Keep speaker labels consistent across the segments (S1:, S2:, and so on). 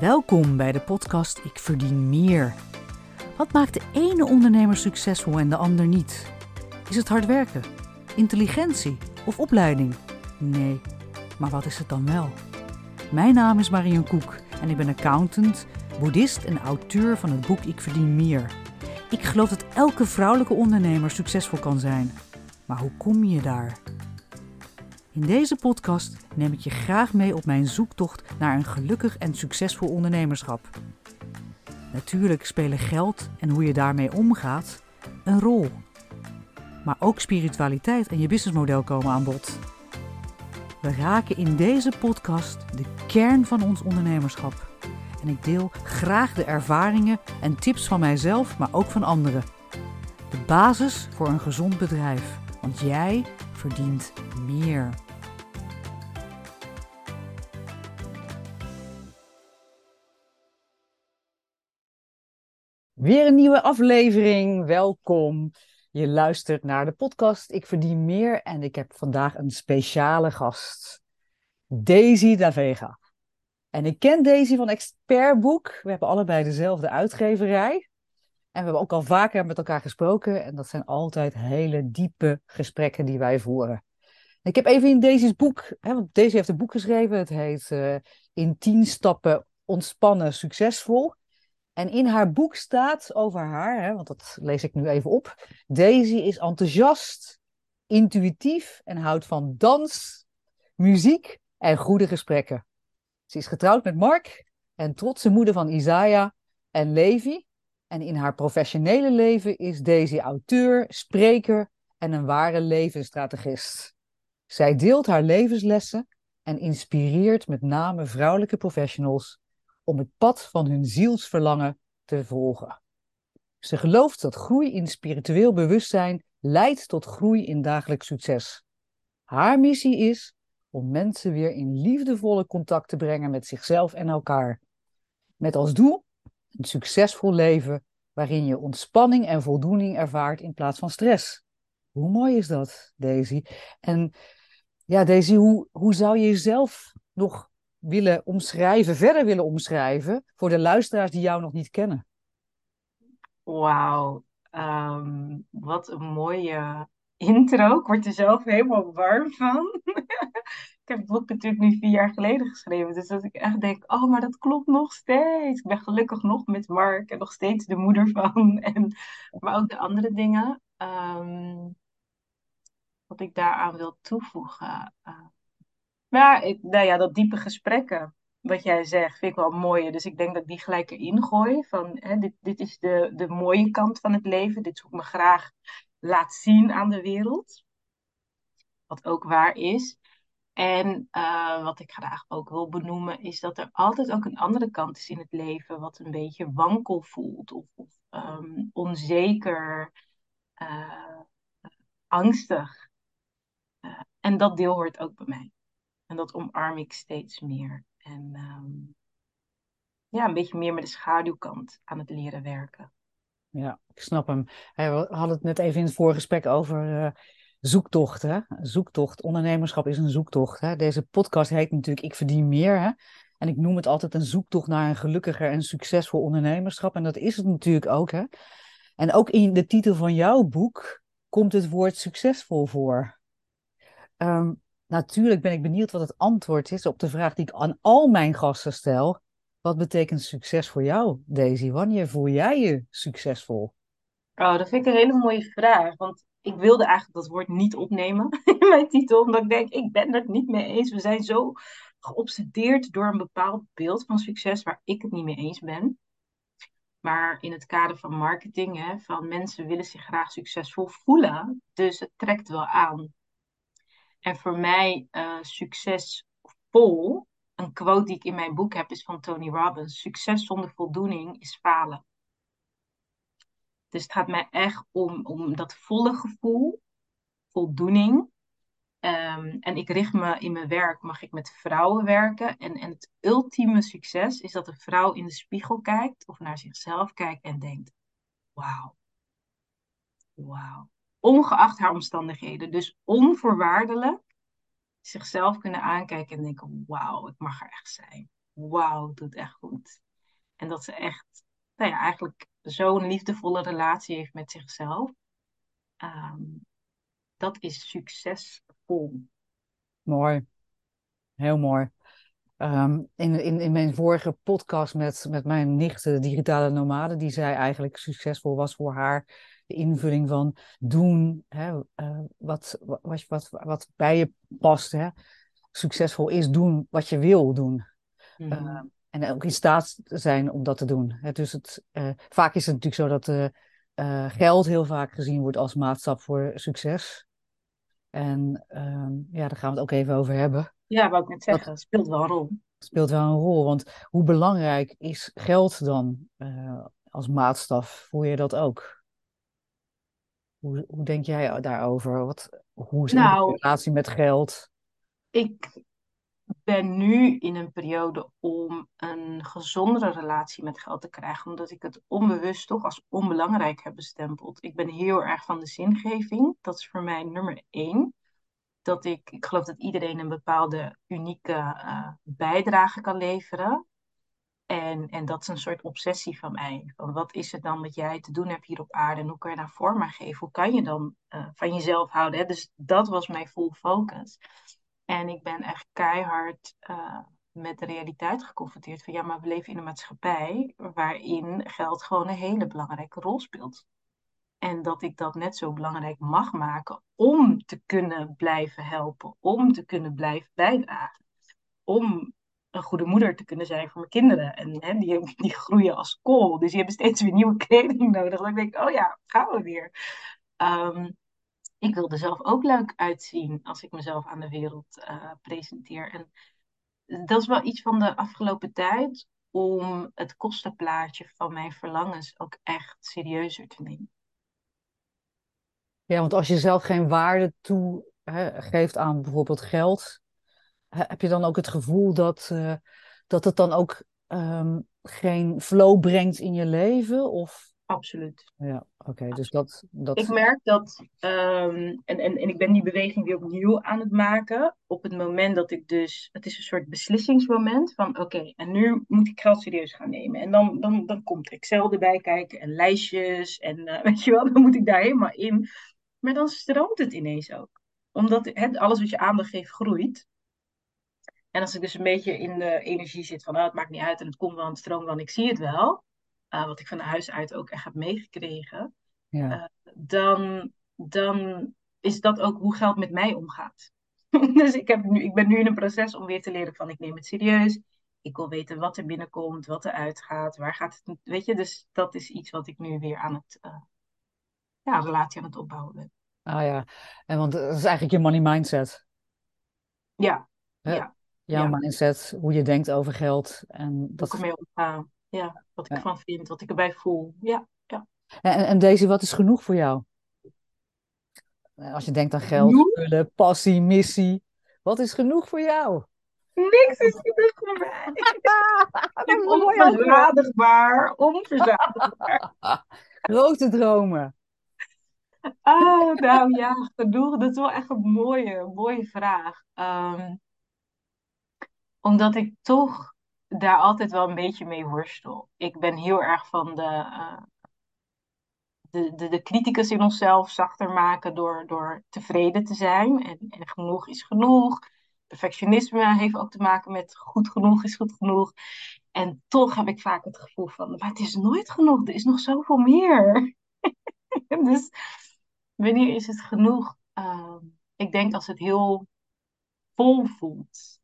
S1: Welkom bij de podcast Ik verdien meer. Wat maakt de ene ondernemer succesvol en de ander niet? Is het hard werken, intelligentie of opleiding? Nee, maar wat is het dan wel? Mijn naam is Marion Koek en ik ben accountant, boeddhist en auteur van het boek Ik verdien meer. Ik geloof dat elke vrouwelijke ondernemer succesvol kan zijn. Maar hoe kom je daar? In deze podcast neem ik je graag mee op mijn zoektocht naar een gelukkig en succesvol ondernemerschap. Natuurlijk spelen geld en hoe je daarmee omgaat een rol. Maar ook spiritualiteit en je businessmodel komen aan bod. We raken in deze podcast de kern van ons ondernemerschap. En ik deel graag de ervaringen en tips van mijzelf, maar ook van anderen. De basis voor een gezond bedrijf. Want jij verdient meer. Weer een nieuwe aflevering. Welkom. Je luistert naar de podcast Ik verdien meer en ik heb vandaag een speciale gast. Daisy Davega. En ik ken Daisy van Expertboek. We hebben allebei dezelfde uitgeverij. En we hebben ook al vaker met elkaar gesproken. En dat zijn altijd hele diepe gesprekken die wij voeren. Ik heb even in Daisy's boek, hè, want Daisy heeft een boek geschreven. Het heet uh, In 10 stappen ontspannen succesvol. En in haar boek staat over haar, hè, want dat lees ik nu even op. Daisy is enthousiast, intuïtief en houdt van dans, muziek en goede gesprekken. Ze is getrouwd met Mark en trotse moeder van Isaiah en Levi. En in haar professionele leven is Daisy auteur, spreker en een ware levensstrategist. Zij deelt haar levenslessen en inspireert met name vrouwelijke professionals om het pad van hun zielsverlangen te volgen. Ze gelooft dat groei in spiritueel bewustzijn leidt tot groei in dagelijks succes. Haar missie is om mensen weer in liefdevolle contact te brengen met zichzelf en elkaar. Met als doel een succesvol leven waarin je ontspanning en voldoening ervaart in plaats van stress. Hoe mooi is dat, Daisy? En ja, Daisy, hoe, hoe zou je jezelf nog willen omschrijven, verder willen omschrijven voor de luisteraars die jou nog niet kennen?
S2: Wauw, ehm, wat een mooie intro. Ik word er zelf helemaal warm van. ik heb het boek natuurlijk nu vier jaar geleden geschreven. Dus dat ik echt denk, oh, maar dat klopt nog steeds. Ik ben gelukkig nog met Mark en nog steeds de moeder van. En, maar ook de andere dingen. Ehm, wat ik daaraan wil toevoegen. Uh, maar nou ja, dat diepe gesprekken, wat jij zegt, vind ik wel mooi. Dus ik denk dat ik die gelijk erin gooi. Van, hè, dit, dit is de, de mooie kant van het leven. Dit ik me graag laat zien aan de wereld. Wat ook waar is. En uh, wat ik graag ook wil benoemen, is dat er altijd ook een andere kant is in het leven, wat een beetje wankel voelt of, of um, onzeker, uh, angstig. Uh, en dat deel hoort ook bij mij. En dat omarm ik steeds meer. En um, ja, een beetje meer met de schaduwkant aan het leren werken.
S1: Ja, ik snap hem. We hadden het net even in het vorige gesprek over uh, zoektocht. Hè? Zoektocht, ondernemerschap is een zoektocht. Hè? Deze podcast heet natuurlijk Ik verdien meer. Hè? En ik noem het altijd een zoektocht naar een gelukkiger en succesvol ondernemerschap. En dat is het natuurlijk ook. Hè? En ook in de titel van jouw boek komt het woord succesvol voor. Um, Natuurlijk ben ik benieuwd wat het antwoord is op de vraag die ik aan al mijn gasten stel. Wat betekent succes voor jou, Daisy? Wanneer voel jij je succesvol?
S2: Oh, dat vind ik een hele mooie vraag. Want ik wilde eigenlijk dat woord niet opnemen in mijn titel. Omdat ik denk, ik ben het niet mee eens. We zijn zo geobsedeerd door een bepaald beeld van succes waar ik het niet mee eens ben. Maar in het kader van marketing, hè, van mensen willen zich graag succesvol voelen. Dus het trekt wel aan. En voor mij uh, succesvol, een quote die ik in mijn boek heb, is van Tony Robbins. Succes zonder voldoening is falen. Dus het gaat mij echt om, om dat volle gevoel, voldoening. Um, en ik richt me in mijn werk, mag ik met vrouwen werken. En, en het ultieme succes is dat een vrouw in de spiegel kijkt of naar zichzelf kijkt en denkt: Wauw, wauw ongeacht haar omstandigheden. Dus onvoorwaardelijk zichzelf kunnen aankijken en denken: wauw, ik mag er echt zijn. wauw, het doet echt goed. En dat ze echt, nou ja, eigenlijk zo'n liefdevolle relatie heeft met zichzelf. Ehm, dat is succesvol.
S1: Mooi. Heel mooi. Ehm, in, in, in mijn vorige podcast met, met mijn nicht, de digitale nomade, die zei eigenlijk succesvol was voor haar de invulling van doen hè, uh, wat, wat, wat, wat bij je past. Hè. Succesvol is doen wat je wil doen. Mm -hmm. uh, en ook in staat zijn om dat te doen. Hè. Dus het, uh, vaak is het natuurlijk zo dat geld heel vaak gezien wordt als maatstap voor succes. En ehm, ja, daar gaan we het ook even over hebben.
S2: Ja, wat ik net zeggen, dat speelt wel een rol.
S1: Speelt wel een rol, want hoe belangrijk is geld dan als maatstaf? Voel je dat ook? Hoe, hoe denk jij daarover? Wat, hoe is nou, de relatie met geld?
S2: Ik ben nu in een periode om een gezondere relatie met geld te krijgen, omdat ik het onbewust toch als onbelangrijk heb bestempeld. Ik ben heel erg van de zingeving. Dat is voor mij nummer één dat ik, ik geloof dat iedereen een bepaalde unieke uh, bijdrage kan leveren. En, en dat is een soort obsessie van mij. Van wat is het dan wat jij te doen hebt hier op aarde en hoe kan je daar vorm aan geven? Hoe kan je dan uh, van jezelf houden? Hè? Dus dat was mijn full focus. En ik ben echt keihard uh, met de realiteit geconfronteerd van ja, maar we leven in een maatschappij waarin geld gewoon een hele belangrijke rol speelt. En dat ik dat net zo belangrijk mag maken om te kunnen blijven helpen, om te kunnen blijven bijdragen. Om een goede moeder te kunnen zijn voor mijn kinderen. En hè, die, die groeien als kool, dus die hebben steeds weer nieuwe kleding nodig. Dan denk ik, oh ja, gaan we weer. Um, ik wil er zelf ook leuk uitzien als ik mezelf aan de wereld uh, presenteer. En dat is wel iets van de afgelopen tijd om het kostenplaatje van mijn verlangens ook echt serieuzer te nemen.
S1: Ja, want als je zelf geen waarde toe geeft aan bijvoorbeeld geld, heb je dan ook het gevoel dat, uh, dat het dan ook um, geen flow brengt in je leven? Of?
S2: Absoluut.
S1: Ja, oké. Okay, dus dat, dat...
S2: Ik merk dat, um, en, en, en ik ben die beweging weer opnieuw aan het maken. Op het moment dat ik dus, het is een soort beslissingsmoment van oké, okay, en nu moet ik geld serieus gaan nemen. En dan, dan, dan komt Excel erbij kijken en lijstjes en uh, weet je wel, dan moet ik daar helemaal in. Maar dan stroomt het ineens ook. Omdat het, alles wat je aandacht geeft groeit. En als ik dus een beetje in de energie zit van, oh, het maakt niet uit en het komt wel, het stroomt wel, ik zie het wel. Uh, wat ik van huis uit ook echt heb meegekregen. Ja. Uh, dan, dan is dat ook hoe geld met mij omgaat. dus ik, heb nu, ik ben nu in een proces om weer te leren van, ik neem het serieus. Ik wil weten wat er binnenkomt, wat er uitgaat, waar gaat het, weet je. Dus dat is iets wat ik nu weer aan het uh, ja, relatie aan het opbouwen ben.
S1: Ah ja, en want dat is eigenlijk je money mindset.
S2: Ja, ja.
S1: Jouw
S2: ja.
S1: mindset, hoe je denkt over geld. En
S2: dat... Hoe ik ermee omga. Ja, wat ik ervan vind, wat ik erbij voel. Ja, ja.
S1: En, en deze, wat is genoeg voor jou? Als je denkt aan geld, spullen, passie, missie. Wat is genoeg voor jou?
S2: Niks is genoeg voor mij. onverzadigbaar, onverzadigbaar.
S1: Grote dromen.
S2: Oh, nou ja, genoeg. Dat is wel echt een mooie, mooie vraag. Um, omdat ik toch daar altijd wel een beetje mee worstel. Ik ben heel erg van de, uh, de, de, de criticus in onszelf zachter maken door, door tevreden te zijn. En, en genoeg is genoeg. Perfectionisme heeft ook te maken met goed genoeg is goed genoeg. En toch heb ik vaak het gevoel van, maar het is nooit genoeg. Er is nog zoveel meer. dus wanneer is het genoeg? Uh, ik denk als het heel vol voelt.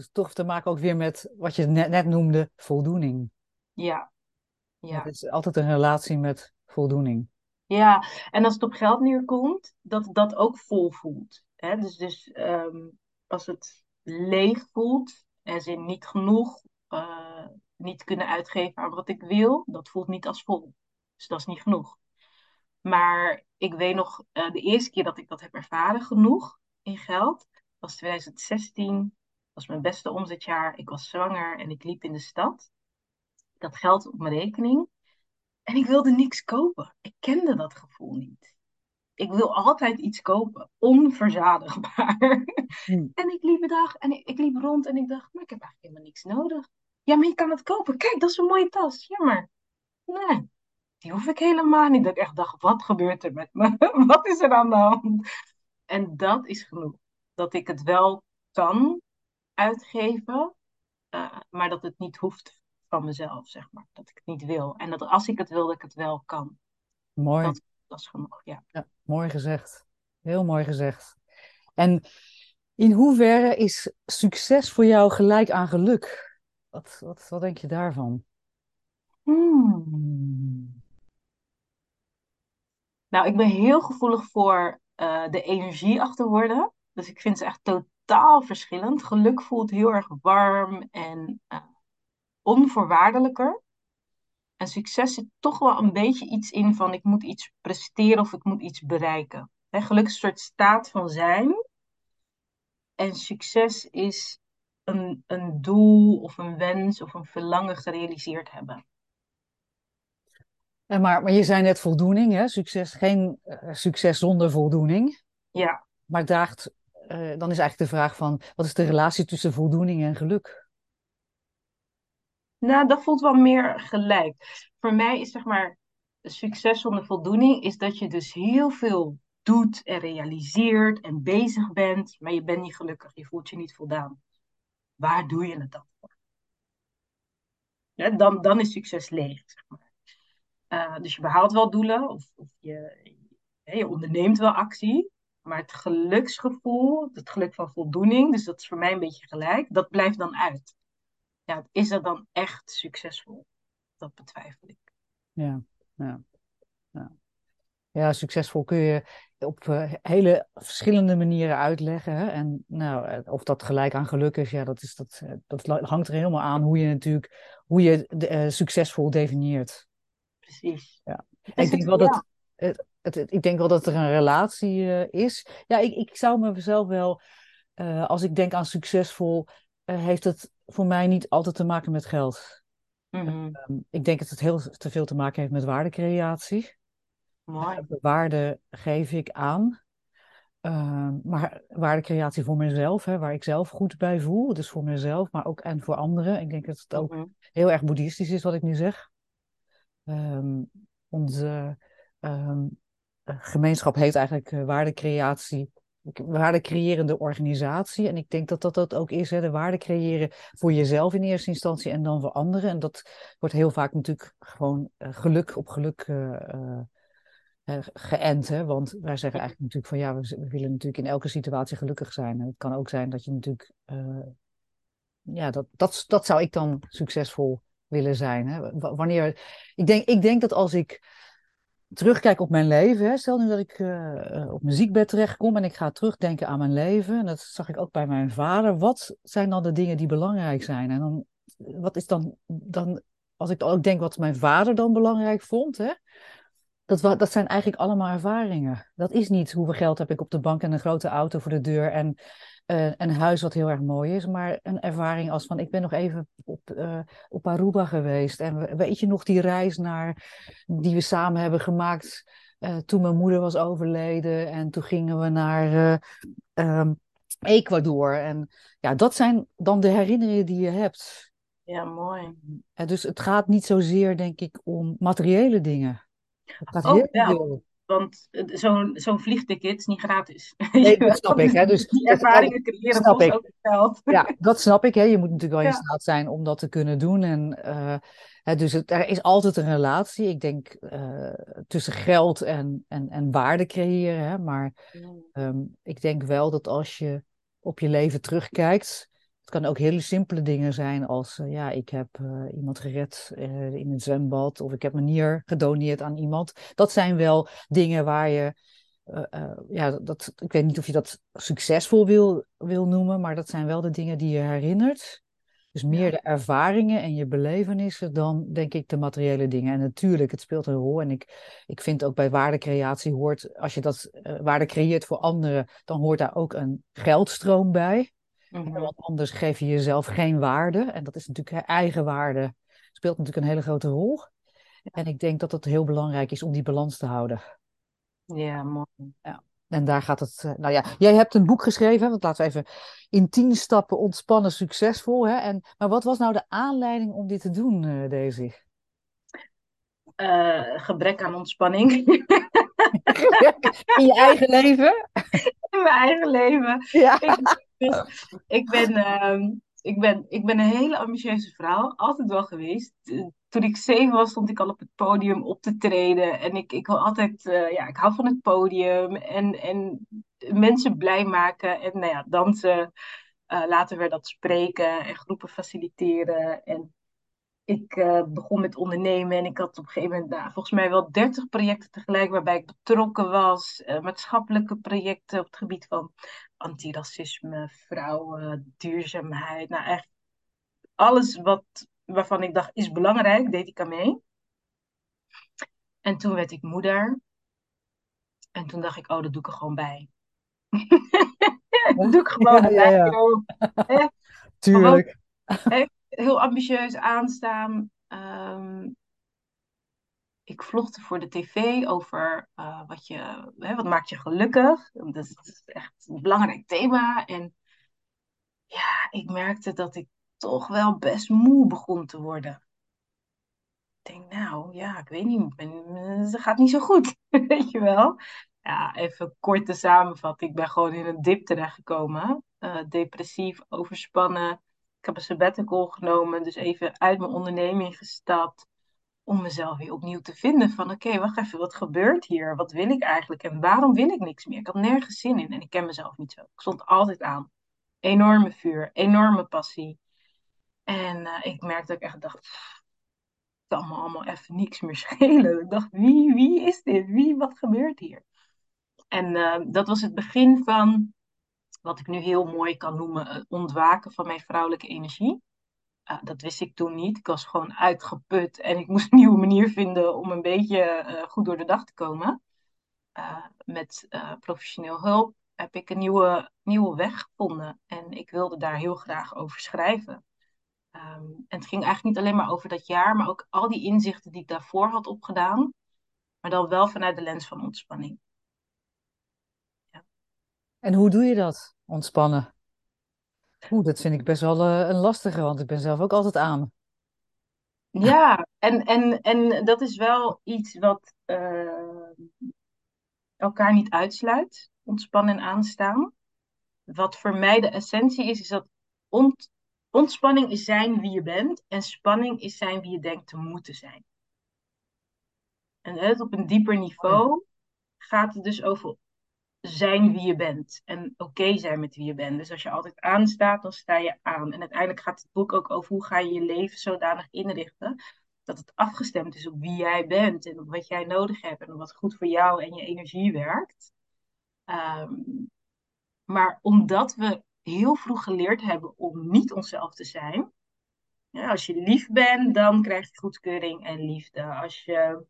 S1: Dus toch te maken ook weer met wat je net, net noemde, voldoening.
S2: Ja. ja.
S1: Het is altijd een relatie met voldoening.
S2: Ja, en als het op geld neerkomt, dat dat ook vol voelt. Hè? Dus, dus um, als het leeg voelt, en zin niet genoeg, uh, niet kunnen uitgeven aan wat ik wil, dat voelt niet als vol. Dus dat is niet genoeg. Maar ik weet nog, uh, de eerste keer dat ik dat heb ervaren, genoeg in geld, was 2016. Was mijn beste omzetjaar. Ik was zwanger en ik liep in de stad. Ik had geld op mijn rekening. En ik wilde niks kopen. Ik kende dat gevoel niet. ik wil altijd iets kopen. Onverzadigbaar.
S1: Hmm.
S2: En ik liep, dag, en ik, ik, liep rond en ik dacht, maar ik heb eigenlijk helemaal niks nodig. Ja, maar je kan het kopen. Kijk, dat is een mooie tas. Ja, maar nee, die hoef ik helemaal niet. Dat ik echt dacht, wat gebeurt er met me? wat is er aan de hand? En dat is genoeg. Dat ik het wel kan uitgeven, uh, maar dat het niet hoeft van mezelf, zeg maar. Dat ik het niet wil. En dat als ik het wil, dat ik het wel kan.
S1: Mooi.
S2: Dat, dat is genoeg, ja.
S1: ja. Mooi gezegd. Heel mooi gezegd. En in hoeverre is succes voor jou gelijk aan geluk? Wat, wat, wat denk je daarvan?
S2: Hmm. Nou, ik ben heel gevoelig voor uh, de energie achter woorden. Dus ik vind ze echt totaal verschillend. Geluk voelt heel erg warm en uh, onvoorwaardelijker. En succes zit toch wel een beetje iets in van ik moet iets presteren of ik moet iets bereiken. He, geluk is een soort staat van zijn. En succes is een, een doel of een wens of een verlangen gerealiseerd hebben.
S1: En maar, maar je zei net voldoening, hè? Succes, geen uh, succes zonder voldoening.
S2: Ja.
S1: Maar draagt, dan is eigenlijk de vraag van, wat is de relatie tussen voldoening en geluk?
S2: Nou, dat voelt wel meer gelijk. Voor mij is zeg maar, succes zonder voldoening, is dat je dus heel veel doet en realiseert en bezig bent, maar je bent niet gelukkig, je voelt je niet voldaan. Waar doe je het dan voor? Ja, dan, dan is succes leeg, zeg maar. Uh, dus je behaalt wel doelen of, of je, je onderneemt wel actie, maar het geluksgevoel, het geluk van voldoening, dus dat is voor mij een beetje gelijk, dat blijft dan uit. Ja, is dat dan echt succesvol? Dat betwijfel ik.
S1: Ja, ja. ja. Ja, succesvol kun je op uh, hele verschillende manieren uitleggen. Hè? En nou, of dat gelijk aan geluk is, ja, dat, is, dat, dat hangt er helemaal aan hoe je natuurlijk hoe je de, uh, succesvol definieert.
S2: Precies.
S1: Ja. Ik denk wel dat het, ik denk wel dat er een relatie uh, is. Ja, ik, ik zou mezelf wel, als ik denk aan succesvol, heeft het voor mij niet altijd te maken met geld.
S2: Mm -hmm.
S1: um, ik denk dat het heel te veel te maken heeft met waardecreatie.
S2: Mooi.
S1: De waarde geef ik aan. Uh, maar waardecreatie voor mezelf, hè, waar ik zelf goed bij voel. Dus voor mezelf, maar ook en voor anderen. Ik denk dat het ook
S2: Mm-hmm.
S1: heel erg boeddhistisch is wat ik nu zeg. Um, onze um, gemeenschap heet eigenlijk uh, waardecreatie. Waardecreërende organisatie. En ik denk dat dat dat ook is. Hè, de waarde creëren voor jezelf in eerste instantie en dan voor anderen. En dat wordt heel vaak natuurlijk gewoon uh, geluk op geluk uh, geënt. Hè? Want wij zeggen eigenlijk natuurlijk van ja, we, we, willen natuurlijk in elke situatie gelukkig zijn. En het kan ook zijn dat je natuurlijk, uh, ja, dat, dat, dat zou ik dan succesvol willen zijn. Hè? Wanneer, ik, denk, ik denk dat als ik terugkijk op mijn leven, hè? stel nu dat ik uh, op mijn ziekbed terechtkom en ik ga terugdenken aan mijn leven, en dat zag ik ook bij mijn vader, wat zijn dan de dingen die belangrijk zijn? En dan, wat is dan, dan als ik ook denk wat mijn vader dan belangrijk vond, hè? Dat, dat zijn eigenlijk allemaal ervaringen. Dat is niet hoeveel geld heb ik op de bank en een grote auto voor de deur en uh, een huis wat heel erg mooi is. Maar een ervaring als van ik ben nog even op, uh, op Aruba geweest. En weet je nog die reis naar, die we samen hebben gemaakt uh, toen mijn moeder was overleden. En toen gingen we naar um, Ecuador. En ja, dat zijn dan de herinneringen die je hebt.
S2: Ja, mooi.
S1: Dus het gaat niet zozeer, denk ik, om materiële dingen. Het gaat
S2: Ook
S1: heel
S2: wel.
S1: veel.
S2: Want zo'n zo'n vliegticket is niet gratis.
S1: Nee, dat snap ik. Hè? Dus,
S2: die ervaringen creëren
S1: snap ik.
S2: ook geld.
S1: Ja, dat snap ik. Hè? Je moet natuurlijk wel in staat zijn om dat te kunnen doen. En, uh, hè, dus het, er is altijd een relatie, ik denk, uh, tussen geld en, en, en waarde creëren. Hè? Maar um, ik denk wel dat als je op je leven terugkijkt. Het kan ook hele simpele dingen zijn als, uh, ja, ik heb iemand gered in het zwembad. Of ik heb mijn nier gedoneerd aan iemand. Dat zijn wel dingen waar je ja, dat, ik weet niet of je dat succesvol wil, wil noemen, maar dat zijn wel de dingen die je herinnert. Dus meer de ervaringen en je belevenissen dan, denk ik, de materiële dingen. En natuurlijk, het speelt een rol. En ik, ik vind ook bij waardecreatie hoort, als je dat waarde creëert voor anderen, dan hoort daar ook een geldstroom bij.
S2: Mhm.
S1: Want anders geef je jezelf geen waarde. En dat is natuurlijk eigen waarde, speelt natuurlijk een hele grote rol. En ik denk dat het heel belangrijk is om die balans te houden.
S2: Ja, mooi.
S1: Ja. En daar gaat het. eh, Nou ja, jij hebt een boek geschreven, want laten we even in tien stappen ontspannen succesvol. Hè? En, maar wat was nou de aanleiding om dit te doen, eh Daisy?
S2: Eh, gebrek aan ontspanning
S1: In je eigen leven?
S2: in mijn eigen leven.
S1: Ja.
S2: Ik, dus, ik, ben, ehm, ik, ben, ik ben een hele ambitieuze vrouw, altijd wel geweest. Eh, Toen ik zeven was, stond ik al op het podium op te treden. En ik, ik wil altijd, eh, ja, ik hou van het podium en, en mensen blij maken. En nou ja, dansen. Eh, later werd dat spreken en groepen faciliteren. En ik eh, begon met ondernemen en ik had op een gegeven moment nou, volgens mij wel 30 projecten tegelijk waarbij ik betrokken was. Eh, maatschappelijke projecten op het gebied van antiracisme, vrouwen, duurzaamheid. Nou, echt alles wat, waarvan ik dacht is belangrijk, deed ik aan mee. En toen werd ik moeder. En toen dacht ik, oh, dat doe ik er gewoon bij. Dat doe ik gewoon
S1: Ja, ja,
S2: bij.
S1: ja.
S2: Hè?
S1: Tuurlijk.
S2: Heel ambitieus aanstaan. Ehm, ik vlogde voor de tv over eh, wat, je, hè, wat maakt je gelukkig. Dat is, echt een belangrijk thema. En ja, ik merkte dat ik toch wel best moe begon te worden. Ik denk, nou ja, ik weet niet, het gaat niet zo goed, weet je wel. Ja, even kort te samenvatten. Ik ben gewoon in een dip terechtgekomen. Eh, depressief, overspannen. Ik heb een sabbatical genomen, dus even uit mijn onderneming gestapt. Om mezelf weer opnieuw te vinden van, oké, wacht even, wat gebeurt hier? Wat wil ik eigenlijk? En waarom wil ik niks meer? Ik had nergens zin in en ik ken mezelf niet zo. Ik stond altijd aan. Enorme vuur, enorme passie. En eh, ik merkte dat ik echt dacht, "Pff, het me allemaal even niks meer schelen. Ik dacht, wie, wie is dit? Wie, wat gebeurt hier? En eh, dat was het begin van wat ik nu heel mooi kan noemen, het ontwaken van mijn vrouwelijke energie. Uh, dat wist ik toen niet. Ik was gewoon uitgeput en ik moest een nieuwe manier vinden om een beetje uh, goed door de dag te komen. Uh, met professioneel hulp heb ik een nieuwe, nieuwe weg gevonden en ik wilde daar heel graag over schrijven. Um, en het ging eigenlijk niet alleen maar over dat jaar, maar ook al die inzichten die ik daarvoor had opgedaan, maar dan wel vanuit de lens van ontspanning.
S1: En hoe doe je dat, ontspannen? Oeh, dat vind ik best wel uh, een lastige, want ik ben zelf ook altijd aan.
S2: Ja, en, en, en dat is wel iets wat uh, elkaar niet uitsluit, ontspannen en aanstaan. Wat voor mij de essentie is, is dat ont, ontspanning is zijn wie je bent en spanning is zijn wie je denkt te moeten zijn. En het op een dieper niveau gaat het dus over zijn wie je bent en oké zijn met wie je bent. Dus als je altijd aanstaat, dan sta je aan. En uiteindelijk gaat het boek ook over hoe ga je je leven zodanig inrichten dat het afgestemd is op wie jij bent en op wat jij nodig hebt en wat goed voor jou en je energie werkt. Um, maar omdat we heel vroeg geleerd hebben om niet onszelf te zijn. Als je lief bent, dan krijg je goedkeuring en liefde. Als je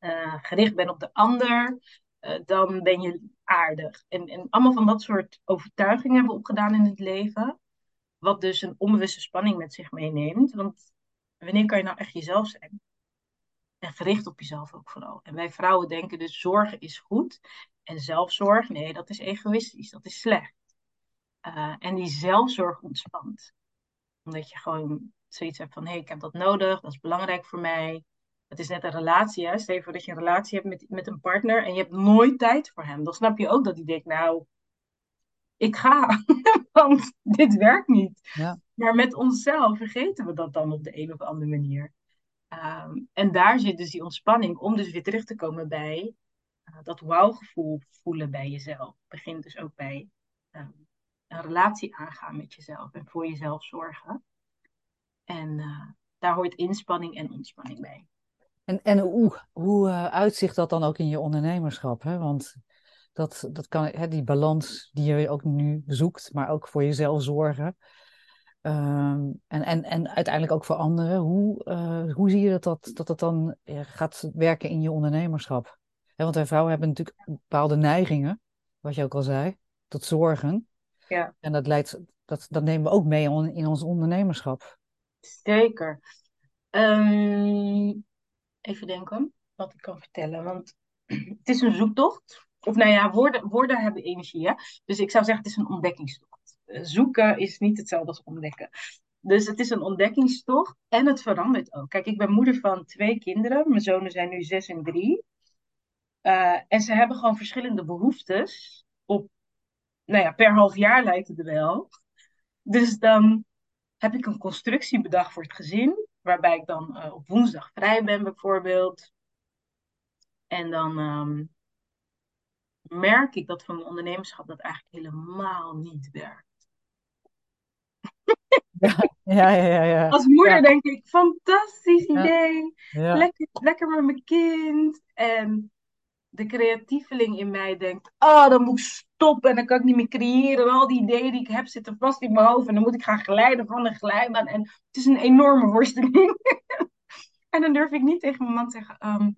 S2: uh, gericht bent op de ander, uh, dan ben je aardig. En, en allemaal van dat soort overtuigingen hebben we opgedaan in het leven. Wat dus een onbewuste spanning met zich meeneemt. Want wanneer kan je nou echt jezelf zijn? En gericht op jezelf ook vooral. En wij vrouwen denken dus zorgen is goed. En zelfzorg, nee, dat is egoïstisch. Dat is slecht. Uh, en die zelfzorg ontspant. Omdat je gewoon zoiets hebt van, hé, hey, ik heb dat nodig. Dat is belangrijk voor mij. Het is net een relatie, hè. Stel je voor dat je een relatie hebt met, met een partner en je hebt nooit tijd voor hem. Dan snap je ook dat hij denkt, nou, ik ga, want dit werkt niet.
S1: Ja.
S2: Maar met onszelf vergeten we dat dan op de een of andere manier. Um, en daar zit dus die ontspanning om dus weer terug te komen bij uh, dat wauwgevoel voelen bij jezelf. Begint dus ook bij um, een relatie aangaan met jezelf en voor jezelf zorgen. En uh, daar hoort inspanning en ontspanning bij.
S1: En, en hoe, hoe uh, uitzicht dat dan ook in je ondernemerschap? Hè? Want dat, dat kan, hè, die balans die je ook nu zoekt, maar ook voor jezelf zorgen. Um, en, en, en uiteindelijk ook voor anderen. Hoe, uh, hoe zie je dat dat, dat, dat dan gaat werken in je ondernemerschap? Hè, want wij vrouwen hebben natuurlijk bepaalde neigingen, wat je ook al zei, tot zorgen.
S2: Ja.
S1: En dat, leidt, dat, dat nemen we ook mee in ons ondernemerschap.
S2: Zeker. Um, even denken wat ik kan vertellen. Want het is een zoektocht. Of nou ja, woorden, woorden hebben energie. Hè? Dus ik zou zeggen, het is een ontdekkingstocht. Eh, zoeken is niet hetzelfde als ontdekken. Dus het is een ontdekkingstocht en het verandert ook. Kijk, ik ben moeder van twee kinderen. Mijn zonen zijn nu zes en drie. Uh, en ze hebben gewoon verschillende behoeftes. Op, nou ja, per half jaar lijkt het wel. Dus dan heb ik een constructie bedacht voor het gezin. Waarbij ik dan uh, op woensdag vrij ben, bijvoorbeeld. En dan um, merk ik dat van mijn ondernemerschap dat eigenlijk helemaal niet werkt.
S1: Ja, ja, ja, ja.
S2: Als moeder denk ik, fantastisch idee. Lekker, lekker met mijn kind. En de creatieveling in mij denkt, oh, dan moet ik stoppen en dan kan ik niet meer creëren. En al die ideeën die ik heb zitten vast in mijn hoofd en dan moet ik gaan glijden van een glijbaan. En het is een enorme worsteling. en dan durf ik niet tegen mijn man te zeggen, ehm,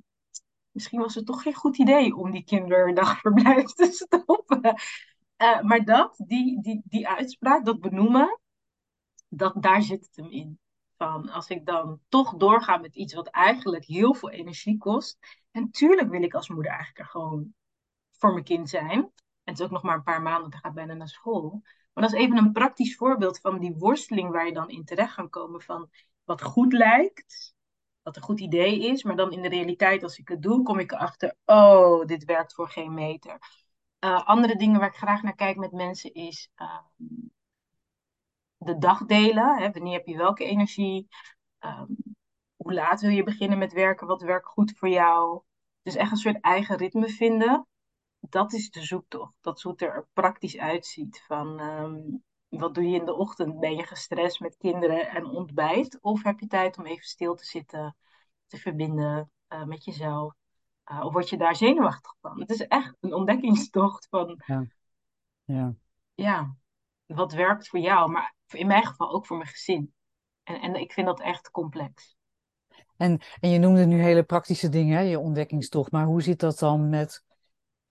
S2: misschien was het toch geen goed idee om die kinderdagverblijf te stoppen. Uh, maar dat, die, die, die uitspraak, dat benoemen, dat, daar zit het hem in. Van als ik dan toch doorga met iets wat eigenlijk heel veel energie kost. En tuurlijk wil ik als moeder eigenlijk er gewoon voor mijn kind zijn. En het is ook nog maar een paar maanden, dan gaat bijna naar school. Maar dat is even een praktisch voorbeeld van die worsteling waar je dan in terecht kan komen van wat goed lijkt, wat een goed idee is, maar dan in de realiteit als ik het doe, kom ik erachter, oh, dit werkt voor geen meter. Uh, andere dingen waar ik graag naar kijk met mensen is uh, de dagdelen. Hè? Wanneer heb je welke energie? Um, hoe laat wil je beginnen met werken? Wat werkt goed voor jou? Dus echt een soort eigen ritme vinden. Dat is de zoektocht. Dat is hoe het er praktisch uitziet. Van um, wat doe je in de ochtend? Ben je gestrest met kinderen en ontbijt? Of heb je tijd om even stil te zitten, te verbinden uh, met jezelf? Uh, of word je daar zenuwachtig van? Het is echt een ontdekkingstocht van.
S1: Ja. Ja.
S2: ja, wat werkt voor jou? Maar in mijn geval ook voor mijn gezin. En, en ik vind dat echt complex.
S1: En, en je noemde nu hele praktische dingen, hè, je ontdekkingstocht. Maar hoe zit dat dan met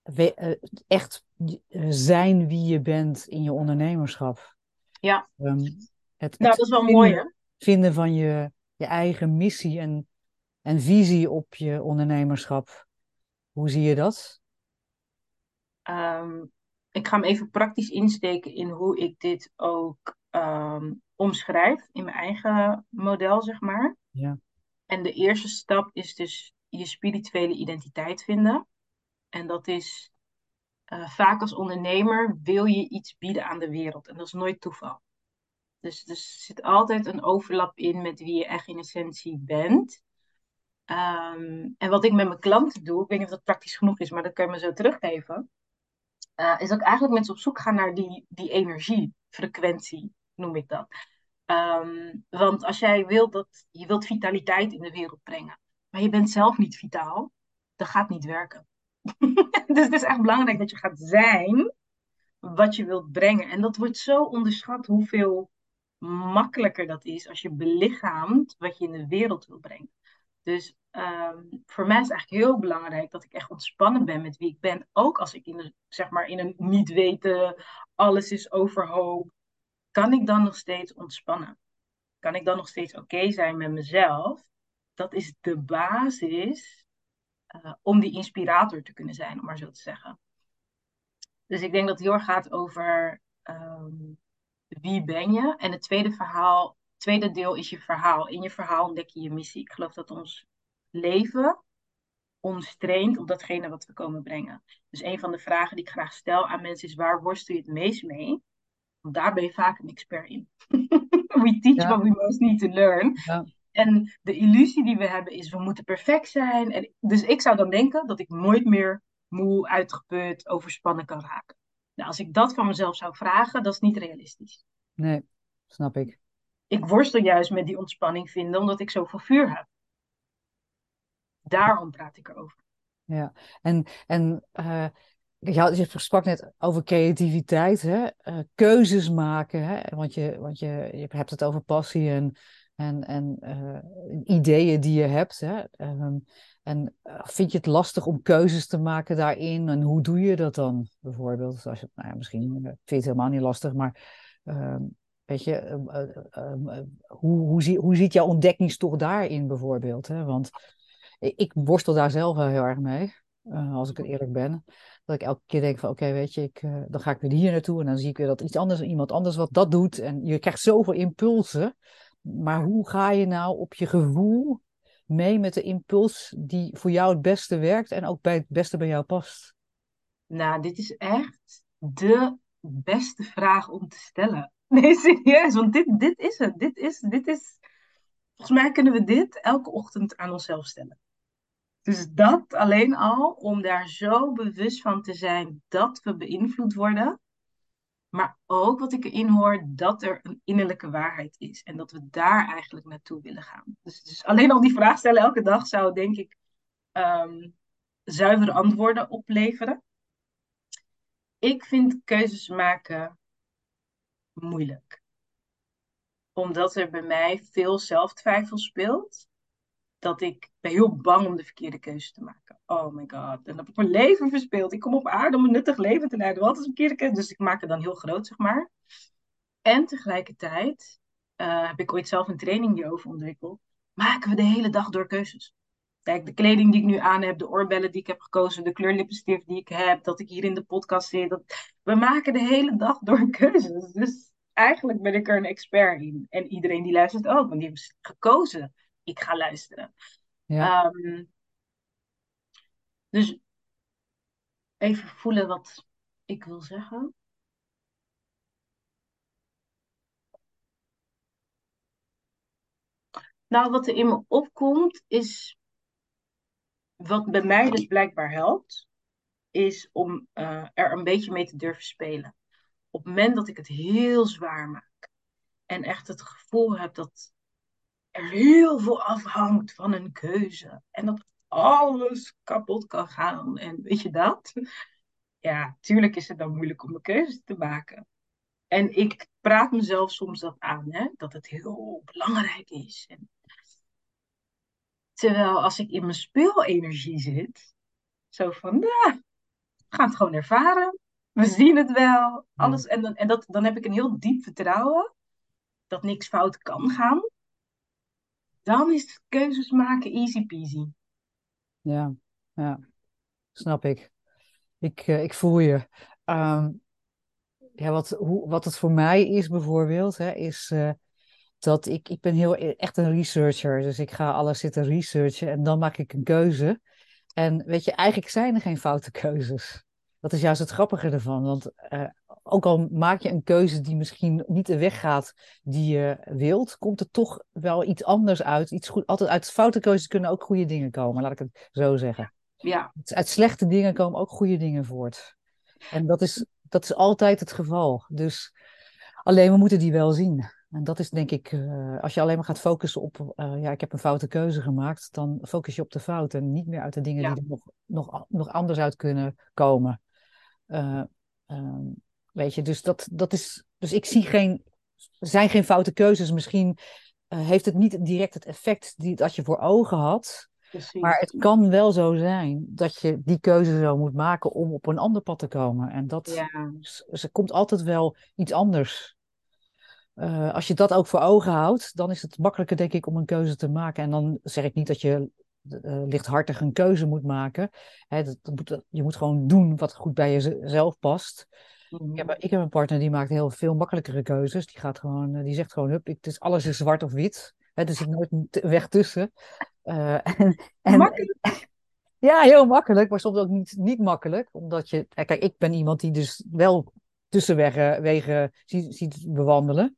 S1: eh, echt zijn wie je bent in je ondernemerschap?
S2: Ja.
S1: Um,
S2: het, nou, dat is wel vinden, mooi, hè?
S1: Vinden van je, je eigen missie en, en visie op je ondernemerschap. Hoe zie je dat?
S2: Um, ik ga hem even praktisch insteken in hoe ik dit ook um, omschrijf in mijn eigen model, zeg maar.
S1: Ja.
S2: En de eerste stap is dus je spirituele identiteit vinden. En dat is uh, vaak als ondernemer wil je iets bieden aan de wereld. En dat is nooit toeval. Dus, dus er zit altijd een overlap in met wie je echt in essentie bent. Um, en wat ik met mijn klanten doe, ik weet niet of dat praktisch genoeg is, maar dat kan je me zo teruggeven. Uh, is ook eigenlijk mensen op zoek gaan naar die, die energiefrequentie, noem ik dat. Um, want als jij wilt dat je wilt vitaliteit in de wereld brengen, maar je bent zelf niet vitaal, dat gaat niet werken. dus het is echt belangrijk dat je gaat zijn wat je wilt brengen. En dat wordt zo onderschat hoeveel makkelijker dat is als je belichaamt wat je in de wereld wil brengen. Dus um, voor mij is eigenlijk heel belangrijk dat ik echt ontspannen ben met wie ik ben. Ook als ik in, een, zeg maar, in een niet weten, alles is overhoop. Kan ik dan nog steeds ontspannen? Kan ik dan nog steeds oké zijn met mezelf? Dat is de basis uh, om die inspirator te kunnen zijn, om maar zo te zeggen. Dus ik denk dat het heel erg gaat over um, wie ben je. En het tweede verhaal tweede deel is je verhaal. In je verhaal ontdek je je missie. Ik geloof dat ons leven ons traint op datgene wat we komen brengen. Dus een van de vragen die ik graag stel aan mensen is: waar worstel je het meest mee? Want daar ben je vaak een expert in. we teach ja. what we most need to learn.
S1: Ja.
S2: En de illusie die we hebben is: we moeten perfect zijn. En dus ik zou dan denken dat ik nooit meer moe, uitgeput, overspannen kan raken. Nou, als ik dat van mezelf zou vragen, dat is niet realistisch.
S1: Nee, snap ik
S2: ik worstel juist met die ontspanning vinden, omdat ik zoveel vuur heb. Daarom praat ik erover.
S1: Ja, en, en uh, je sprak net over creativiteit, hè? Uh, keuzes maken, hè? Want, je, want je, je hebt het over passie en, en, en uh, ideeën die je hebt. Hè? Um, en vind je het lastig om keuzes te maken daarin? En hoe doe je dat dan bijvoorbeeld? Als je, nou ja, misschien vind je het helemaal niet lastig, maar ehm, Weet je, ehm, eh, ehm, eh, hoe, hoe, zie, hoe ziet jouw ontdekkingstocht daarin bijvoorbeeld? Hè? Want ik worstel daar zelf wel heel erg mee. eh, als ik het eerlijk ben. Dat ik elke keer denk van oké, weet je, ik, eh, dan ga ik weer hier naartoe en dan zie ik weer dat iets anders, iemand anders wat dat doet. En je krijgt zoveel impulsen. Maar hoe ga je nou op je gevoel mee met de impuls die voor jou het beste werkt en ook bij het beste bij jou past?
S2: Nou, dit is echt de beste vraag om te stellen. Nee, serieus, want dit, dit is het. Dit is, dit is, volgens mij kunnen we dit elke ochtend aan onszelf stellen. Dus dat alleen al, om daar zo bewust van te zijn dat we beïnvloed worden. Maar ook wat ik erin hoor, dat er een innerlijke waarheid is. En dat we daar eigenlijk naartoe willen gaan. Dus, dus alleen al die vraag stellen elke dag zou, denk ik, um, zuivere antwoorden opleveren. Ik vind keuzes maken moeilijk. Omdat er bij mij veel zelftwijfel speelt. Dat ik ben heel bang om de verkeerde keuze te maken. Oh my god. En heb ik mijn leven verspeeld. Ik kom op aarde om een nuttig leven te leiden. Wat is een verkeerde keuze? Dus ik maak het dan heel groot, zeg maar. En tegelijkertijd uh, heb ik ooit zelf een training hierover ontwikkeld. Maken we de hele dag door keuzes. Kijk, de kleding die ik nu aan heb, de oorbellen die ik heb gekozen, de kleurlippenstift die ik heb, dat ik hier in de podcast zit. Dat... We maken de hele dag door keuzes. Dus eigenlijk ben ik er een expert in. En iedereen die luistert ook, want die heeft gekozen. Ik ga luisteren. Ja. Um, dus even voelen wat ik wil zeggen. Nou, wat er in me opkomt is wat bij mij dus blijkbaar helpt, is om uh, er een beetje mee te durven spelen. Op het moment dat ik het heel zwaar maak en echt het gevoel heb dat er heel veel afhangt van een keuze en dat alles kapot kan gaan en weet je dat? Ja, tuurlijk is het dan moeilijk om een keuze te maken. En ik praat mezelf soms dat aan, hè, dat het heel belangrijk is. En Terwijl als ik in mijn speelenergie zit, zo van, nou, we gaan het gewoon ervaren. We zien het wel. Alles. En, dan, en dat, dan heb ik een heel diep vertrouwen dat niks fout kan gaan. Dan is keuzes maken easy peasy.
S1: Ja, ja. snap ik. Ik, uh, ik voel je. Um, ja, wat, hoe, wat het voor mij is bijvoorbeeld, hè, is uh, dat ik, ik ben heel e-, echt een researcher. Dus ik ga alles zitten researchen en dan maak ik een keuze. En weet je, eigenlijk zijn er geen foute keuzes. Dat is juist het grappige ervan. Want uh, ook al maak je een keuze die misschien niet de weg gaat die je wilt, komt er toch wel iets anders uit. Iets goed, altijd uit foute keuzes kunnen ook goede dingen komen, laat ik het zo zeggen.
S2: Ja.
S1: Uit slechte dingen komen ook goede dingen voort. En dat is, dat is altijd het geval. Dus alleen we moeten die wel zien. En dat is denk ik, uh, als je alleen maar gaat focussen op, uh, ja, ik heb een foute keuze gemaakt, dan focus je op de fout en niet meer uit de dingen die er nog, nog, nog anders uit kunnen komen. Uh, weet je, dus dat, dat is, dus ik zie geen, er zijn geen foute keuzes. Misschien heeft het niet direct het effect die, dat je voor ogen had. Precies. Maar het kan wel zo zijn dat je die keuze zo moet maken om op een ander pad te komen. En dat ja. ze komt altijd wel iets anders uh, als je dat ook voor ogen houdt, dan is het makkelijker, denk ik, om een keuze te maken. En dan zeg ik niet dat je uh, lichthartig een keuze moet maken. Hè, dat, dat moet, je moet gewoon doen wat goed bij jezelf past. Ik, heb, ik, heb, een partner die maakt heel veel makkelijkere keuzes. Die, gaat gewoon, die zegt gewoon, hup, het is, alles is zwart of wit. Hè, er zit nooit een weg tussen. Uh, en, en, makkelijk. Ja, heel makkelijk, maar soms ook niet, niet makkelijk. Omdat je, kijk, ik ben iemand die dus wel tussenwegen wegen ziet, ziet bewandelen.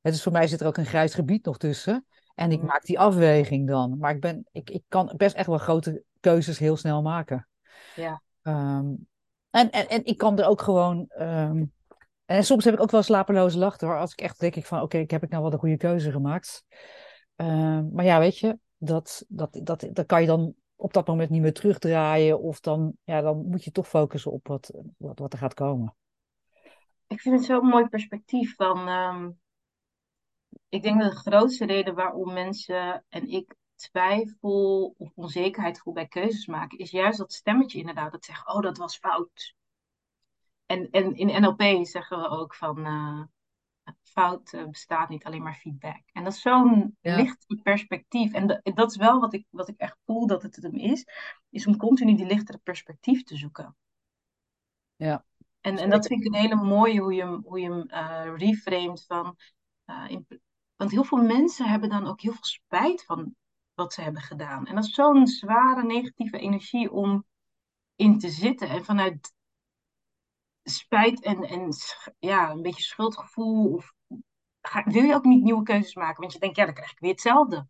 S1: Dus voor mij zit er ook een grijs gebied nog tussen. En ik mm. maak die afweging dan. Maar ik, ben, ik, ik kan best echt wel grote keuzes heel snel maken.
S2: Ja.
S1: Um, en, en, en ik kan er ook gewoon. Um, en soms heb ik ook wel slapeloze lachten hoor. Als ik echt denk ik van oké, ik heb ik nou wel een goede keuze gemaakt. Um, maar ja, weet je, dat, dat, dat, dat kan je dan op dat moment niet meer terugdraaien. Of dan, ja, dan moet je toch focussen op wat, wat, wat er gaat komen
S2: ik vind het zo'n mooi perspectief van. Ehm, ik denk dat de grootste reden waarom mensen en ik twijfel of onzekerheid voel bij keuzes maken, is juist dat stemmetje inderdaad dat zegt: Oh, dat was fout. En, en in NLP zeggen we ook van. Uh, fout eh, bestaat niet, alleen maar feedback. En dat is zo'n
S1: Ja.
S2: licht perspectief. En da- dat is wel wat ik, wat ik echt voel dat het hem is, is om continu die lichtere perspectief te zoeken.
S1: Ja.
S2: En, en dat vind ik een hele mooie hoe je hem, hoe je hem eh, reframet van. eh, in- want heel veel mensen hebben dan ook heel veel spijt van wat ze hebben gedaan. En dat is zo'n zware negatieve energie om in te zitten. En vanuit spijt en, en ja, een beetje schuldgevoel. Of, ga, wil je ook niet nieuwe keuzes maken? Want je denkt, ja, dan krijg ik weer hetzelfde. En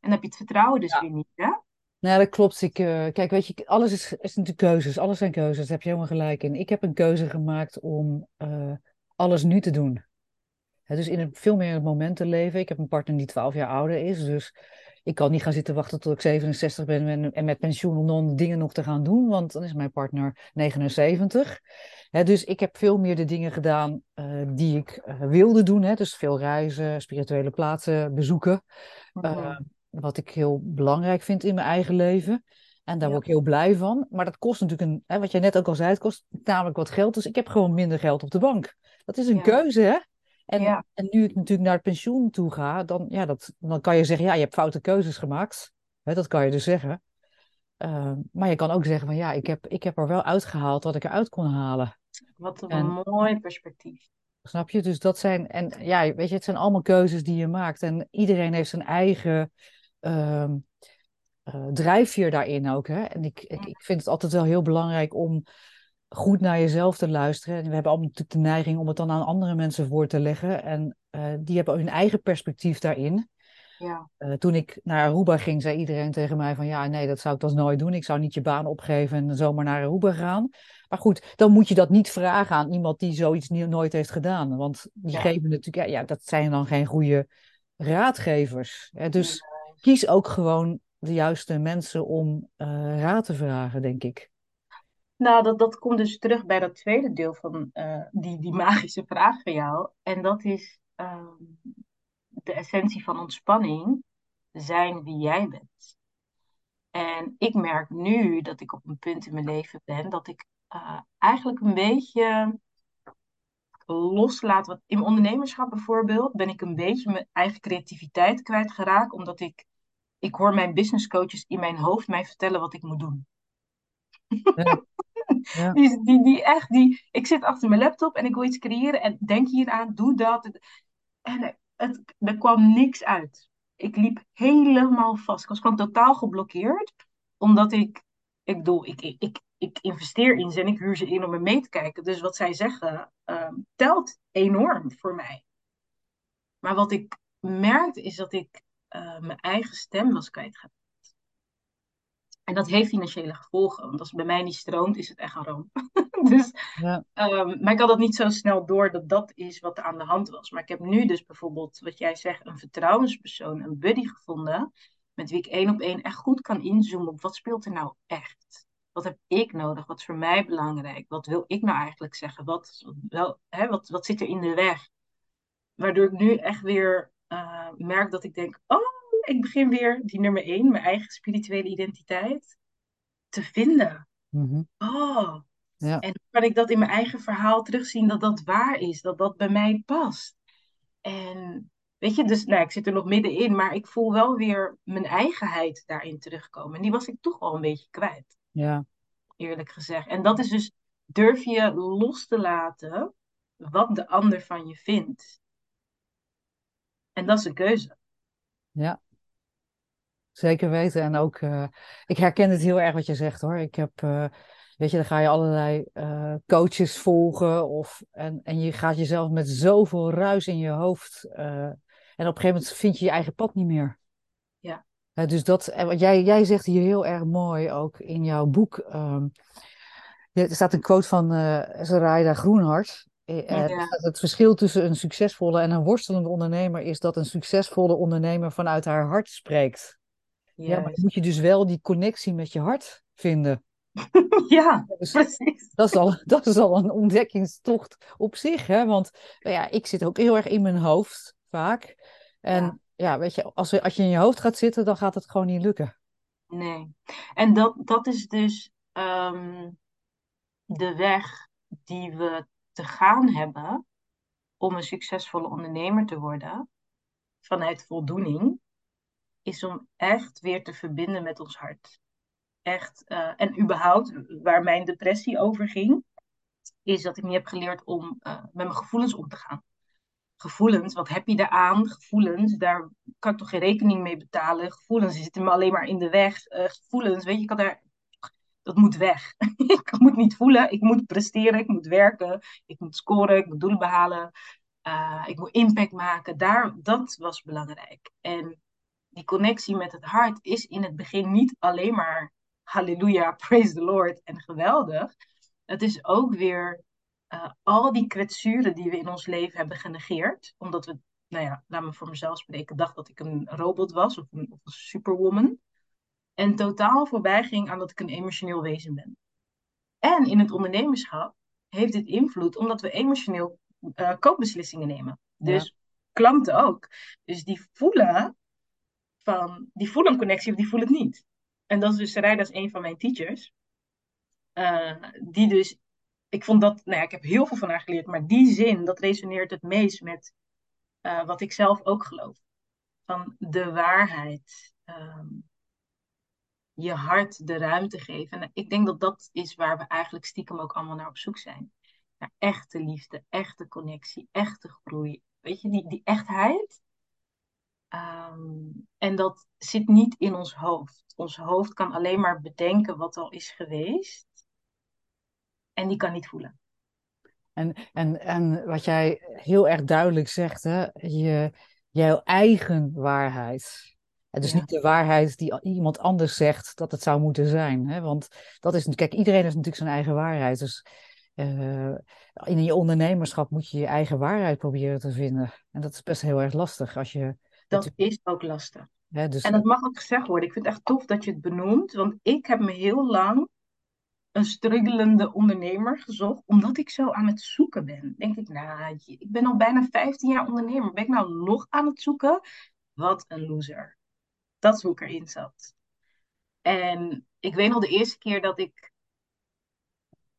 S2: dan heb je het vertrouwen dus
S1: Ja.
S2: weer niet. Hè?
S1: Nou, dat klopt. Ik, eh, kijk, weet je, alles is, is natuurlijk keuzes. Alles zijn keuzes. Daar heb je helemaal gelijk in. Ik heb een keuze gemaakt om eh, alles nu te doen. Dus in het, veel meer in het moment te leven. Ik heb een partner die 12 jaar ouder is. Dus ik kan niet gaan zitten wachten tot ik 67 ben en, en met pensioen om dan dingen nog te gaan doen. Want dan is mijn partner 79. Hè, dus ik heb veel meer de dingen gedaan eh, die ik eh, wilde doen. Hè, dus veel reizen, spirituele plaatsen bezoeken.
S2: Mhm.
S1: Eh, wat ik heel belangrijk vind in mijn eigen leven. En daar
S2: Ja.
S1: word ik heel blij van. Maar dat kost natuurlijk een, hè, wat jij net ook al zei, het kost namelijk wat geld. Dus ik heb gewoon minder geld op de bank. Dat is een
S2: Ja.
S1: keuze, hè? En,
S2: Ja.
S1: en nu ik natuurlijk naar het pensioen toe ga, dan, ja, dat, dan kan je zeggen, ja, je hebt foute keuzes gemaakt. Hè, dat kan je dus zeggen. Eh, maar je kan ook zeggen van, ja, ik heb, ik heb er wel uitgehaald wat ik eruit kon halen.
S2: Wat een
S1: En-
S2: mooi perspectief.
S1: Snap je? Dus dat zijn, en ja, weet je, het zijn allemaal keuzes die je maakt. En iedereen heeft zijn eigen ehm eh, drijfveer daarin ook. Hè? En ik, ik, ik vind het altijd wel heel belangrijk om goed naar jezelf te luisteren. En we hebben allemaal natuurlijk de neiging om het dan aan andere mensen voor te leggen. En eh, die hebben hun eigen perspectief daarin.
S2: Ja.
S1: Eh, toen ik naar Aruba ging, zei iedereen tegen mij van ja, nee, dat zou ik dan nooit doen. Ik zou niet je baan opgeven en zomaar naar Aruba gaan. Maar goed, dan moet je dat niet vragen aan iemand die zoiets nooit heeft gedaan. Want die
S2: Ja.
S1: geven natuurlijk, ja, ja, dat zijn dan geen goede raadgevers. Hè? Dus kies ook gewoon de juiste mensen om eh, raad te vragen, denk ik.
S2: Nou, dat, dat komt dus terug bij dat tweede deel van eh, die, die magische vraag van jou. En dat is ehm, de essentie van ontspanning, zijn wie jij bent. En ik merk nu dat ik op een punt in mijn leven ben dat ik eh, eigenlijk een beetje loslaat. In ondernemerschap bijvoorbeeld ben ik een beetje mijn eigen creativiteit kwijtgeraakt, omdat ik, ik hoor mijn business coaches in mijn hoofd mij vertellen wat ik moet doen.
S1: Ja.
S2: Die, die, echt, die, ik zit achter mijn laptop en ik wil iets creëren en denk hieraan, doe dat. En het, er kwam niks uit. Ik liep helemaal vast. Ik was gewoon totaal geblokkeerd, omdat ik, ik bedoel, ik, ik, ik, ik investeer in ze en ik huur ze in om me mee te kijken. Dus wat zij zeggen, ehm, telt enorm voor mij. Maar wat ik merkte is dat ik eh, mijn eigen stem was kwijtgeraakt. En dat heeft financiële gevolgen. Want als het bij mij niet stroomt, is het echt een ramp. dus,
S1: Ja.
S2: ehm, maar ik had dat niet zo snel door dat dat is wat er aan de hand was. Maar ik heb nu dus bijvoorbeeld, wat jij zegt, een vertrouwenspersoon, een buddy gevonden. Met wie ik één op één echt goed kan inzoomen op wat speelt er nou echt. Wat heb ik nodig? Wat is voor mij belangrijk? Wat wil ik nou eigenlijk zeggen? Wat, wel, hè, wat, wat zit er in de weg? Waardoor ik nu echt weer eh, merk dat ik denk: oh, ik begin weer die nummer één, mijn eigen spirituele identiteit, te vinden.
S1: Mhm.
S2: Oh,
S1: Ja.
S2: en kan ik dat in mijn eigen verhaal terugzien dat dat waar is, dat dat bij mij past. En weet je, dus nou, ik zit er nog middenin, maar ik voel wel weer mijn eigenheid daarin terugkomen. En die was ik toch wel een beetje kwijt,
S1: Ja.
S2: eerlijk gezegd. En dat is dus, durf je los te laten wat de ander van je vindt. En dat is een keuze.
S1: Ja, zeker weten. En ook, eh, ik herken het heel erg wat je zegt hoor. Ik heb, eh, weet je, dan ga je allerlei eh, coaches volgen of, en, en je gaat jezelf met zoveel ruis in je hoofd. en op een gegeven moment vind je je eigen pad niet meer.
S2: Ja.
S1: Dus dat, en wat jij, jij zegt hier heel erg mooi ook in jouw boek. ehm, er staat een quote van Zoraida Groenhart.
S2: Ja.
S1: het verschil tussen een succesvolle en een worstelende ondernemer is dat een succesvolle ondernemer vanuit haar hart spreekt. Ja, maar dan moet je dus wel die connectie met je hart vinden.
S2: Ja,
S1: Dus
S2: precies.
S1: dat is al, dat is al een ontdekkingstocht op zich, hè? Want nou ja, ik zit ook heel erg in mijn hoofd vaak. En
S2: Ja.
S1: ja, weet je, als, als je in je hoofd gaat zitten, dan gaat het gewoon niet lukken.
S2: Nee. En dat, dat is dus ehm, de weg die we te gaan hebben om een succesvolle ondernemer te worden, vanuit voldoening, is om echt weer te verbinden met ons hart. Echt, uh, en überhaupt, waar mijn depressie over ging, is dat ik niet heb geleerd om uh, met mijn gevoelens om te gaan. Gevoelens, wat heb je daaraan? Gevoelens, daar kan ik toch geen rekening mee betalen. Gevoelens, zitten me alleen maar in de weg. Uh, gevoelens, weet je, ik daar dat moet weg. ik moet niet voelen, ik moet presteren, ik moet werken, ik moet scoren, ik moet doelen behalen, ik moet impact maken. Daar, dat was belangrijk. En die connectie met het hart is in het begin niet alleen maar halleluja, praise the Lord en geweldig. Het is ook weer uh, al die kwetsuren die we in ons leven hebben genegeerd, omdat we, nou ja, laat me voor mezelf spreken, dacht dat ik een robot was of een, of een superwoman. En totaal voorbij ging aan dat ik een emotioneel wezen ben. En in het ondernemerschap heeft dit invloed omdat we emotioneel uh, koopbeslissingen nemen. Dus klanten ook. Dus die voelen van, die voelen een connectie of die voelen het niet. En dat is dus Sarayda is een van mijn teachers. Uh, die dus, ik vond dat, nou ja, ik heb heel veel van haar geleerd, maar die zin, dat resoneert het meest met uh, wat ik zelf ook geloof. Van de waarheid. Um, je hart de ruimte geven. En ik denk dat dat is waar we eigenlijk stiekem ook allemaal naar op zoek zijn. Naar echte liefde, echte connectie, echte groei. Weet je, die, die echtheid. Um, en dat zit niet in ons hoofd. Ons hoofd kan alleen maar bedenken wat al is geweest. En die kan niet voelen.
S1: En, en, en wat jij heel erg duidelijk zegt, hè, je, jouw eigen waarheid. Het is ja. niet de waarheid die iemand anders zegt dat het zou moeten zijn. Hè? Want dat is, kijk, iedereen heeft natuurlijk zijn eigen waarheid. Dus uh, in je ondernemerschap moet je je eigen waarheid proberen te vinden. En dat is best heel erg lastig als je.
S2: Dat is ook lastig. Dus... En dat mag ook gezegd worden. Ik vind het echt tof dat je het benoemt. Want ik heb me heel lang een struggelende ondernemer gezocht, omdat ik zo aan het zoeken ben. Denk ik, nou, ik ben al bijna 15 jaar ondernemer. Ben ik nou nog aan het zoeken? Wat een loser. Dat is hoe ik erin zat. En ik weet nog de eerste keer dat ik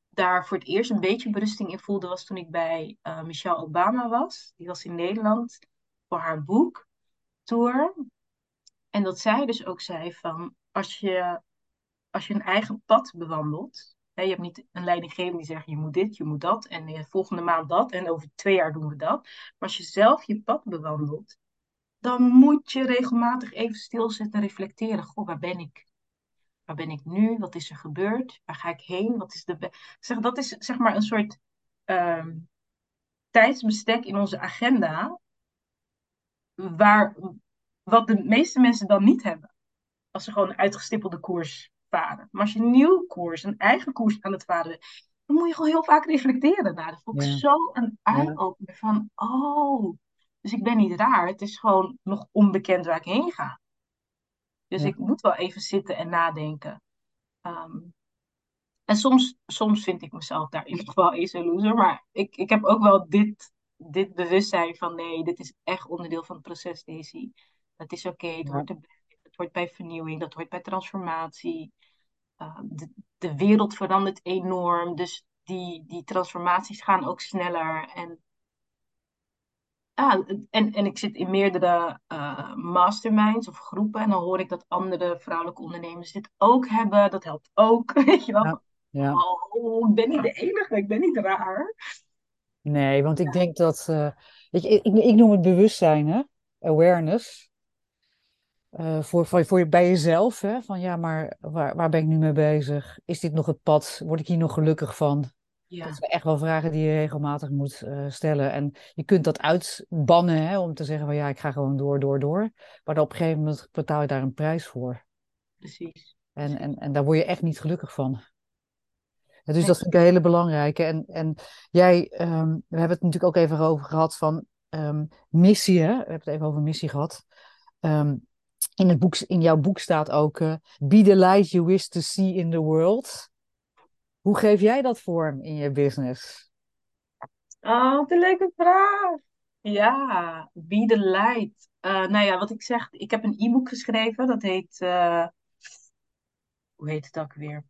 S2: daar voor het eerst een beetje berusting in voelde, was toen ik bij uh, Michelle Obama was. Die was in Nederland voor haar boek tour. En dat zij dus ook zei van, als je, als je een eigen pad bewandelt, hè, je hebt niet een leidinggever die zegt, je moet dit, je moet dat, en de volgende maand dat, en over twee jaar doen we dat. Maar als je zelf je pad bewandelt, dan moet je regelmatig even stilzitten en reflecteren. Goh, waar ben ik? Waar ben ik nu? Wat is er gebeurd? Waar ga ik heen? Wat is de zeg, dat is zeg maar een soort uh, tijdsbestek in onze agenda. Waar, wat de meeste mensen dan niet hebben. Als ze gewoon een uitgestippelde koers varen. Maar als je een nieuw koers, een eigen koers aan het varen dan moet je gewoon heel vaak reflecteren. Nou, dat vond ik ja. zo een eye-opener van, oh, dus ik ben niet raar. Het is gewoon nog onbekend waar ik heen ga. Dus ja. ik moet wel even zitten en nadenken. Um, en soms, soms vind ik mezelf daarin nog wel eens een loser. Maar ik, ik heb ook wel dit, dit bewustzijn van nee, dit is echt onderdeel van het proces, Daisy. Het is oké, okay, het, ja. hoort het hoort bij vernieuwing, dat hoort bij transformatie. Uh, de, de wereld verandert enorm, dus die, die transformaties gaan ook sneller. En ah, en, en ik zit in meerdere uh, masterminds of groepen en dan hoor ik dat andere vrouwelijke ondernemers dit ook hebben. Dat helpt ook, weet je wel.
S1: Ja, ja.
S2: Oh, ik ben niet de enige, ik ben niet raar.
S1: Nee, want ik denk dat, uh, weet je, ik, ik, noem het bewustzijn, hè? awareness. Uh, voor, voor, voor je, bij jezelf, hè? van ja, maar waar, waar ben ik nu mee bezig? Is dit nog het pad? Word ik hier nog gelukkig van? Ja. Dat zijn echt wel vragen die je regelmatig moet uh, stellen. En je kunt dat uitbannen hè, om te zeggen van ja, ik ga gewoon door, door, door. Maar op een gegeven moment betaal je daar een prijs voor.
S2: Precies.
S1: En, en, en daar word je echt niet gelukkig van. Dus dat vind ik een hele belangrijke. En, en jij, um, we hebben het natuurlijk ook even over gehad van um, missie. Hè? We hebben het even over missie gehad. Um, in, het boek, in jouw boek staat ook: uh, Be the light you wish to see in the world. Hoe geef jij dat vorm in je business?
S2: Oh, wat een leuke vraag. Ja, be the light. Uh, nou ja, wat ik zeg, ik heb een e-book geschreven. Dat heet, uh, hoe heet het ook weer?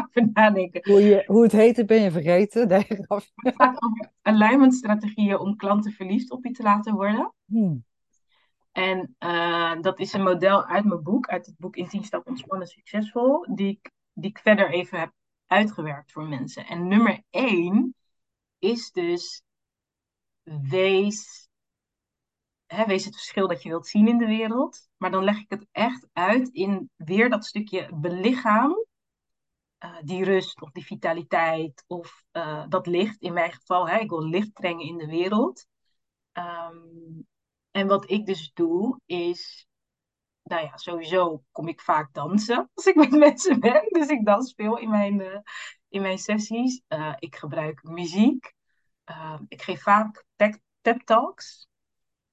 S2: Nadenken.
S1: Hoe, je, hoe het heette ben je vergeten. Nee.
S2: Het gaat over alignment-strategieën om klanten verliefd op je te laten worden.
S1: Hmm.
S2: En eh, dat is een model uit mijn boek, uit het boek In 10 Stappen Ontspannen Succesvol, die ik, die ik verder even heb uitgewerkt voor mensen. En nummer één is dus wees, hè, wees het verschil dat je wilt zien in de wereld. Maar dan leg ik het echt uit in weer dat stukje belichaam. Eh, die rust of die vitaliteit of eh, dat licht. In mijn geval, hè, ik wil licht brengen in de wereld. Ehm, en wat ik dus doe is, nou ja, sowieso kom ik vaak dansen als ik met mensen ben. Dus ik dans veel in mijn, eh, in mijn sessies. Ik gebruik muziek. Uh, ik geef vaak pep talks.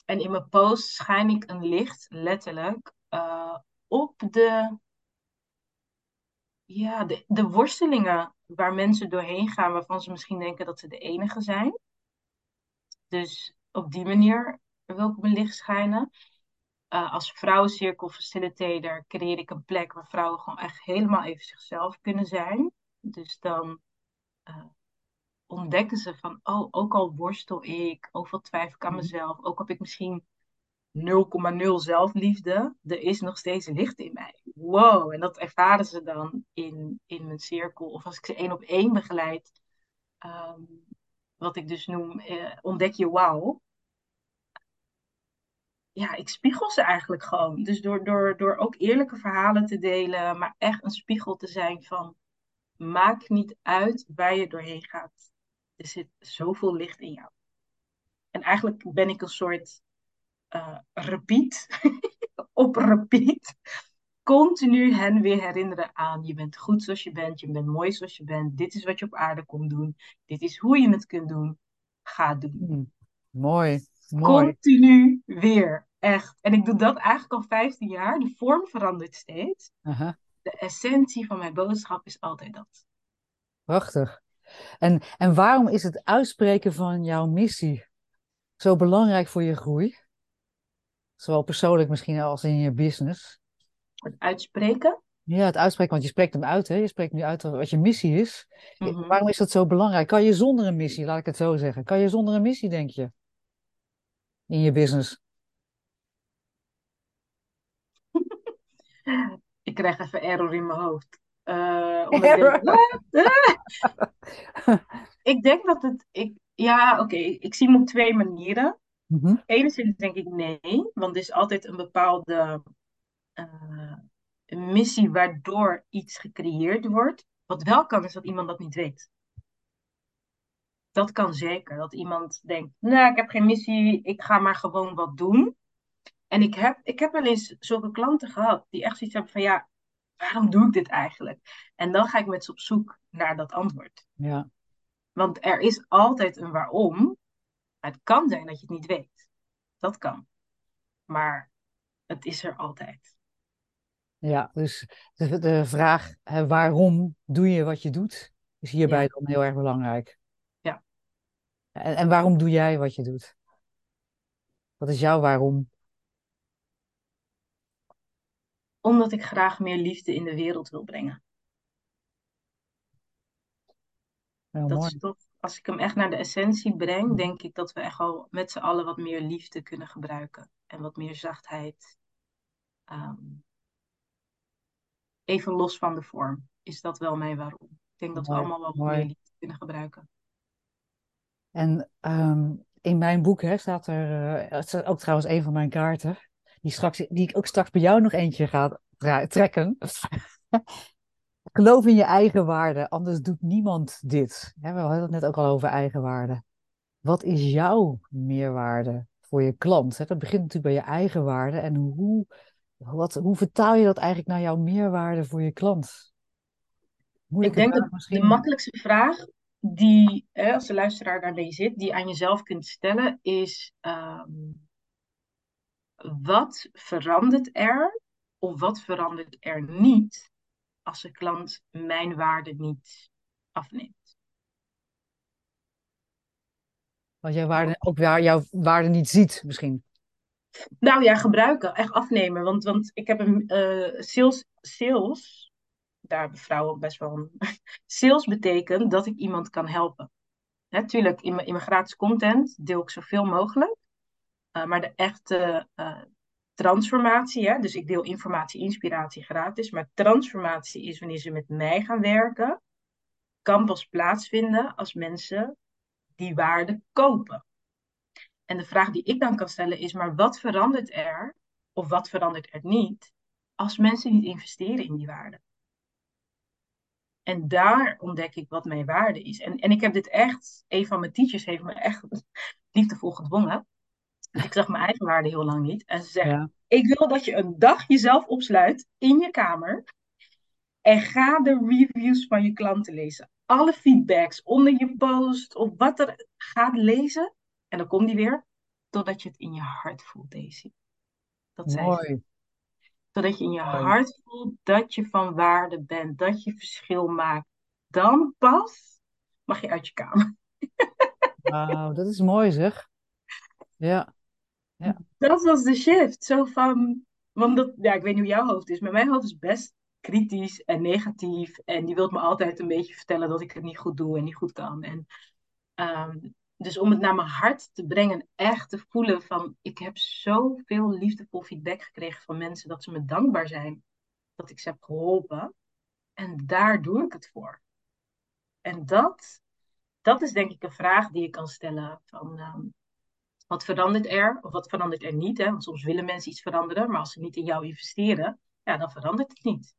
S2: En in mijn posts schijn ik een licht, letterlijk, op de, ja, de, de worstelingen waar mensen doorheen gaan, waarvan ze misschien denken dat ze de enige zijn. Dus op die manier wil ik mijn licht schijnen. Uh, als vrouwencirkel facilitator creëer ik een plek waar vrouwen gewoon echt helemaal even zichzelf kunnen zijn. Dus dan uh, ontdekken ze van, oh, ook al worstel ik, ook al twijfel ik aan mezelf, ook heb ik misschien 0,0 zelfliefde, er is nog steeds licht in mij. Wow, en dat ervaren ze dan in, in mijn cirkel. Of als ik ze één op één begeleid, um, wat ik dus noem, uh, ontdek je wauw. Ja, ik spiegel ze eigenlijk gewoon. Dus door, door, door ook eerlijke verhalen te delen, maar echt een spiegel te zijn van, maak niet uit waar je doorheen gaat. Er zit zoveel licht in jou. En eigenlijk ben ik een soort uh, repeat, op repeat, continu hen weer herinneren aan je bent goed zoals je bent, je bent mooi zoals je bent, dit is wat je op aarde komt doen, dit is hoe je het kunt doen, ga doen.
S1: Hmm. Mooi, mooi.
S2: Continu weer, echt. En ik doe dat eigenlijk al 15 jaar, de vorm verandert steeds.
S1: Uh -huh.
S2: De essentie van mijn boodschap is altijd dat.
S1: Prachtig. En, en waarom is het uitspreken van jouw missie zo belangrijk voor je groei? Zowel persoonlijk misschien als in je business.
S2: Het uitspreken?
S1: Ja, het uitspreken, want je spreekt hem uit, hè? Je spreekt nu uit wat je missie is. Mm -hmm. Waarom is dat zo belangrijk? Kan je zonder een missie, laat ik het zo zeggen, kan je zonder een missie, denk je? In je business?
S2: ik krijg even error in mijn hoofd. Uh, ik, denk, ik denk dat het. Ik, ja, oké. Okay, ik zie hem op twee manieren.
S1: Mm -hmm.
S2: Enigszins denk ik nee, want er is altijd een bepaalde uh, missie waardoor iets gecreëerd wordt. Wat wel kan, is dat iemand dat niet weet. Dat kan zeker. Dat iemand denkt, nou, ik heb geen missie, ik ga maar gewoon wat doen. En ik heb, ik heb wel eens zulke klanten gehad die echt zoiets hebben van, ja, waarom doe ik dit eigenlijk? En dan ga ik met ze op zoek naar dat antwoord.
S1: Ja.
S2: Want er is altijd een waarom. Het kan zijn dat je het niet weet. Dat kan. Maar het is er altijd.
S1: Ja, dus de, de vraag hè, waarom doe je wat je doet, is hierbij ja. dan heel erg belangrijk.
S2: Ja.
S1: En, en waarom doe jij wat je doet? Wat is jouw waarom?
S2: Omdat ik graag meer liefde in de wereld wil brengen.
S1: Heel
S2: dat
S1: mooi.
S2: is toch, als ik hem echt naar de essentie breng, denk ik dat we echt wel met z'n allen wat meer liefde kunnen gebruiken. En wat meer zachtheid. Um, even los van de vorm, is dat wel mijn waarom. Ik denk dat we allemaal wel wat
S1: mooi.
S2: meer liefde kunnen gebruiken.
S1: En ehm, in mijn boek hè, staat er, eh, het is ook trouwens een van mijn kaarten, die, straks, die ik ook straks bij jou nog eentje ga trekken. Geloof in je eigen waarde, anders doet niemand dit. We hadden het net ook al over eigenwaarde. Wat is jouw meerwaarde voor je klant? Hè? Dat begint natuurlijk bij je eigen waarde. En hoe, wat, hoe vertaal je dat eigenlijk naar jouw meerwaarde voor je klant?
S2: Ik denk dat
S1: misschien.
S2: de makkelijkste vraag die, hè, als de luisteraar daarmee zit, die aan jezelf kunt stellen, is ehm, wat verandert er of wat verandert er niet als de klant mijn waarde niet afneemt?
S1: Wat jouw waarde, ook jouw waarde niet ziet, misschien.
S2: Nou ja, gebruiken, echt afnemen. Want, want ik heb een uh, sales, sales daar hebben vrouwen best wel. Sales betekent dat ik iemand kan helpen. Natuurlijk, in, mijn- in mijn gratis content deel ik zoveel mogelijk. Uh, maar de echte uh, transformatie, hè, dus ik deel informatie, inspiratie gratis. Maar transformatie is wanneer ze met mij gaan werken, kan pas plaatsvinden als mensen die waarde kopen. En de vraag die ik dan kan stellen is, maar wat verandert er, of wat verandert er niet, als mensen niet investeren in die waarde? En daar ontdek ik wat mijn waarde is. En, en ik heb dit echt, een van mijn teachers heeft me echt liefdevol gedwongen. Ik zag mijn eigen waarde heel lang niet. En ze zegt, ja. ik wil dat je een dag jezelf opsluit in je kamer. En ga de reviews van je klanten lezen. Alle feedbacks onder je post of wat er gaat lezen. En dan komt die weer. Totdat je het in je hart voelt, Daisy. Dat zei
S1: Mooi.
S2: Totdat je in je
S1: Mooi.
S2: hart voelt dat je van waarde bent. Dat je verschil maakt. Dan pas mag je uit je kamer.
S1: Wauw, dat is mooi zeg. Ja,
S2: Dat was de shift. Zo van, want dat, ja, ik weet niet hoe jouw hoofd is, maar mijn hoofd is best kritisch en negatief. En die wilt me altijd een beetje vertellen dat ik het niet goed doe en niet goed kan. En, ehm, dus om het naar mijn hart te brengen, echt te voelen van, ik heb zoveel liefdevol feedback gekregen van mensen dat ze me dankbaar zijn dat ik ze heb geholpen. En daar doe ik het voor. En dat, dat is denk ik een vraag die je kan stellen van, ehm, wat verandert er of wat verandert er niet? Hè? Want soms willen mensen iets veranderen, maar als ze niet in jou investeren, ja, dan verandert het niet.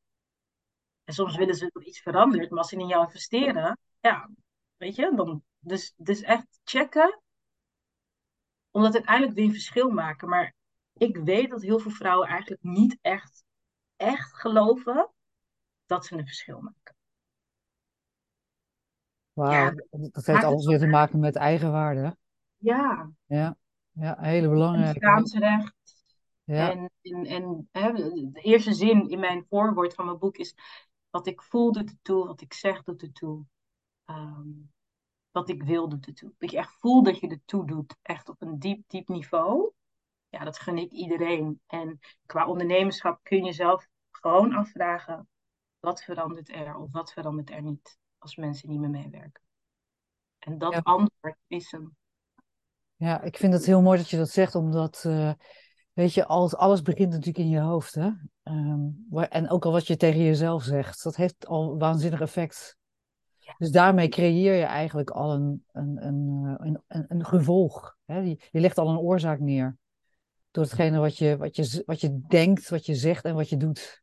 S2: En soms willen ze dat iets verandert, maar als ze in jou investeren, ja, weet je, dan. Dus, dus echt checken, omdat uiteindelijk weer een verschil maken. Maar ik weet dat heel veel vrouwen eigenlijk niet echt, echt geloven dat ze een verschil maken.
S1: wauw.
S2: Ja,
S1: Dat heeft alles weer te maken met eigenwaarde.
S2: Ja,
S1: Ja, ja, hele belangrijke.
S2: bestaansrecht.
S1: Ja,
S2: En, en, en hè, de eerste zin in mijn voorwoord van mijn boek is: Wat ik voel doet ertoe, wat ik zeg doet ertoe, Ehm wat ik wil doet ertoe. Dat je echt voelt dat je ertoe doet, echt op een diep, diep niveau. Ja, dat gun ik iedereen. En qua ondernemerschap kun je zelf gewoon afvragen: wat verandert er of wat verandert er niet als mensen niet meer meewerken? En dat
S1: ja.
S2: antwoord is hem.
S1: Ja, ik vind het heel mooi dat je dat zegt, omdat, eh, weet je, alles, alles begint natuurlijk in je hoofd, hè? Ehm, waar- en ook al wat je tegen jezelf zegt, dat heeft al waanzinnig effect. Dus daarmee creëer je eigenlijk al een, een, een, eh, een, een, een gevolg. Hè? Je, je legt al een oorzaak neer. Door hetgene wat je, wat, je, wat je denkt, wat je zegt en wat je doet.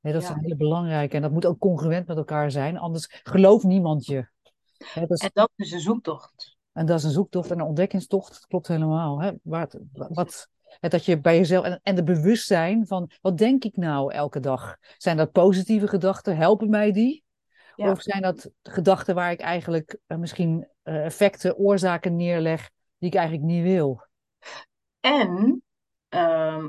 S1: Dat is
S2: Ja.
S1: hele belangrijke. En dat moet ook congruent met elkaar zijn, anders gelooft niemand je. Dat is,
S2: En dat is een zoektocht.
S1: en dat is een zoektocht en een ontdekkingstocht. Dat klopt helemaal. Hè? Wat, dat je bij jezelf en, en de bewustzijn van wat denk ik nou elke dag? Zijn dat positieve gedachten? Helpen mij die?
S2: Ja.
S1: Of zijn dat gedachten waar ik eigenlijk eh, misschien eh, effecten, oorzaken neerleg die ik eigenlijk niet wil?
S2: En ehm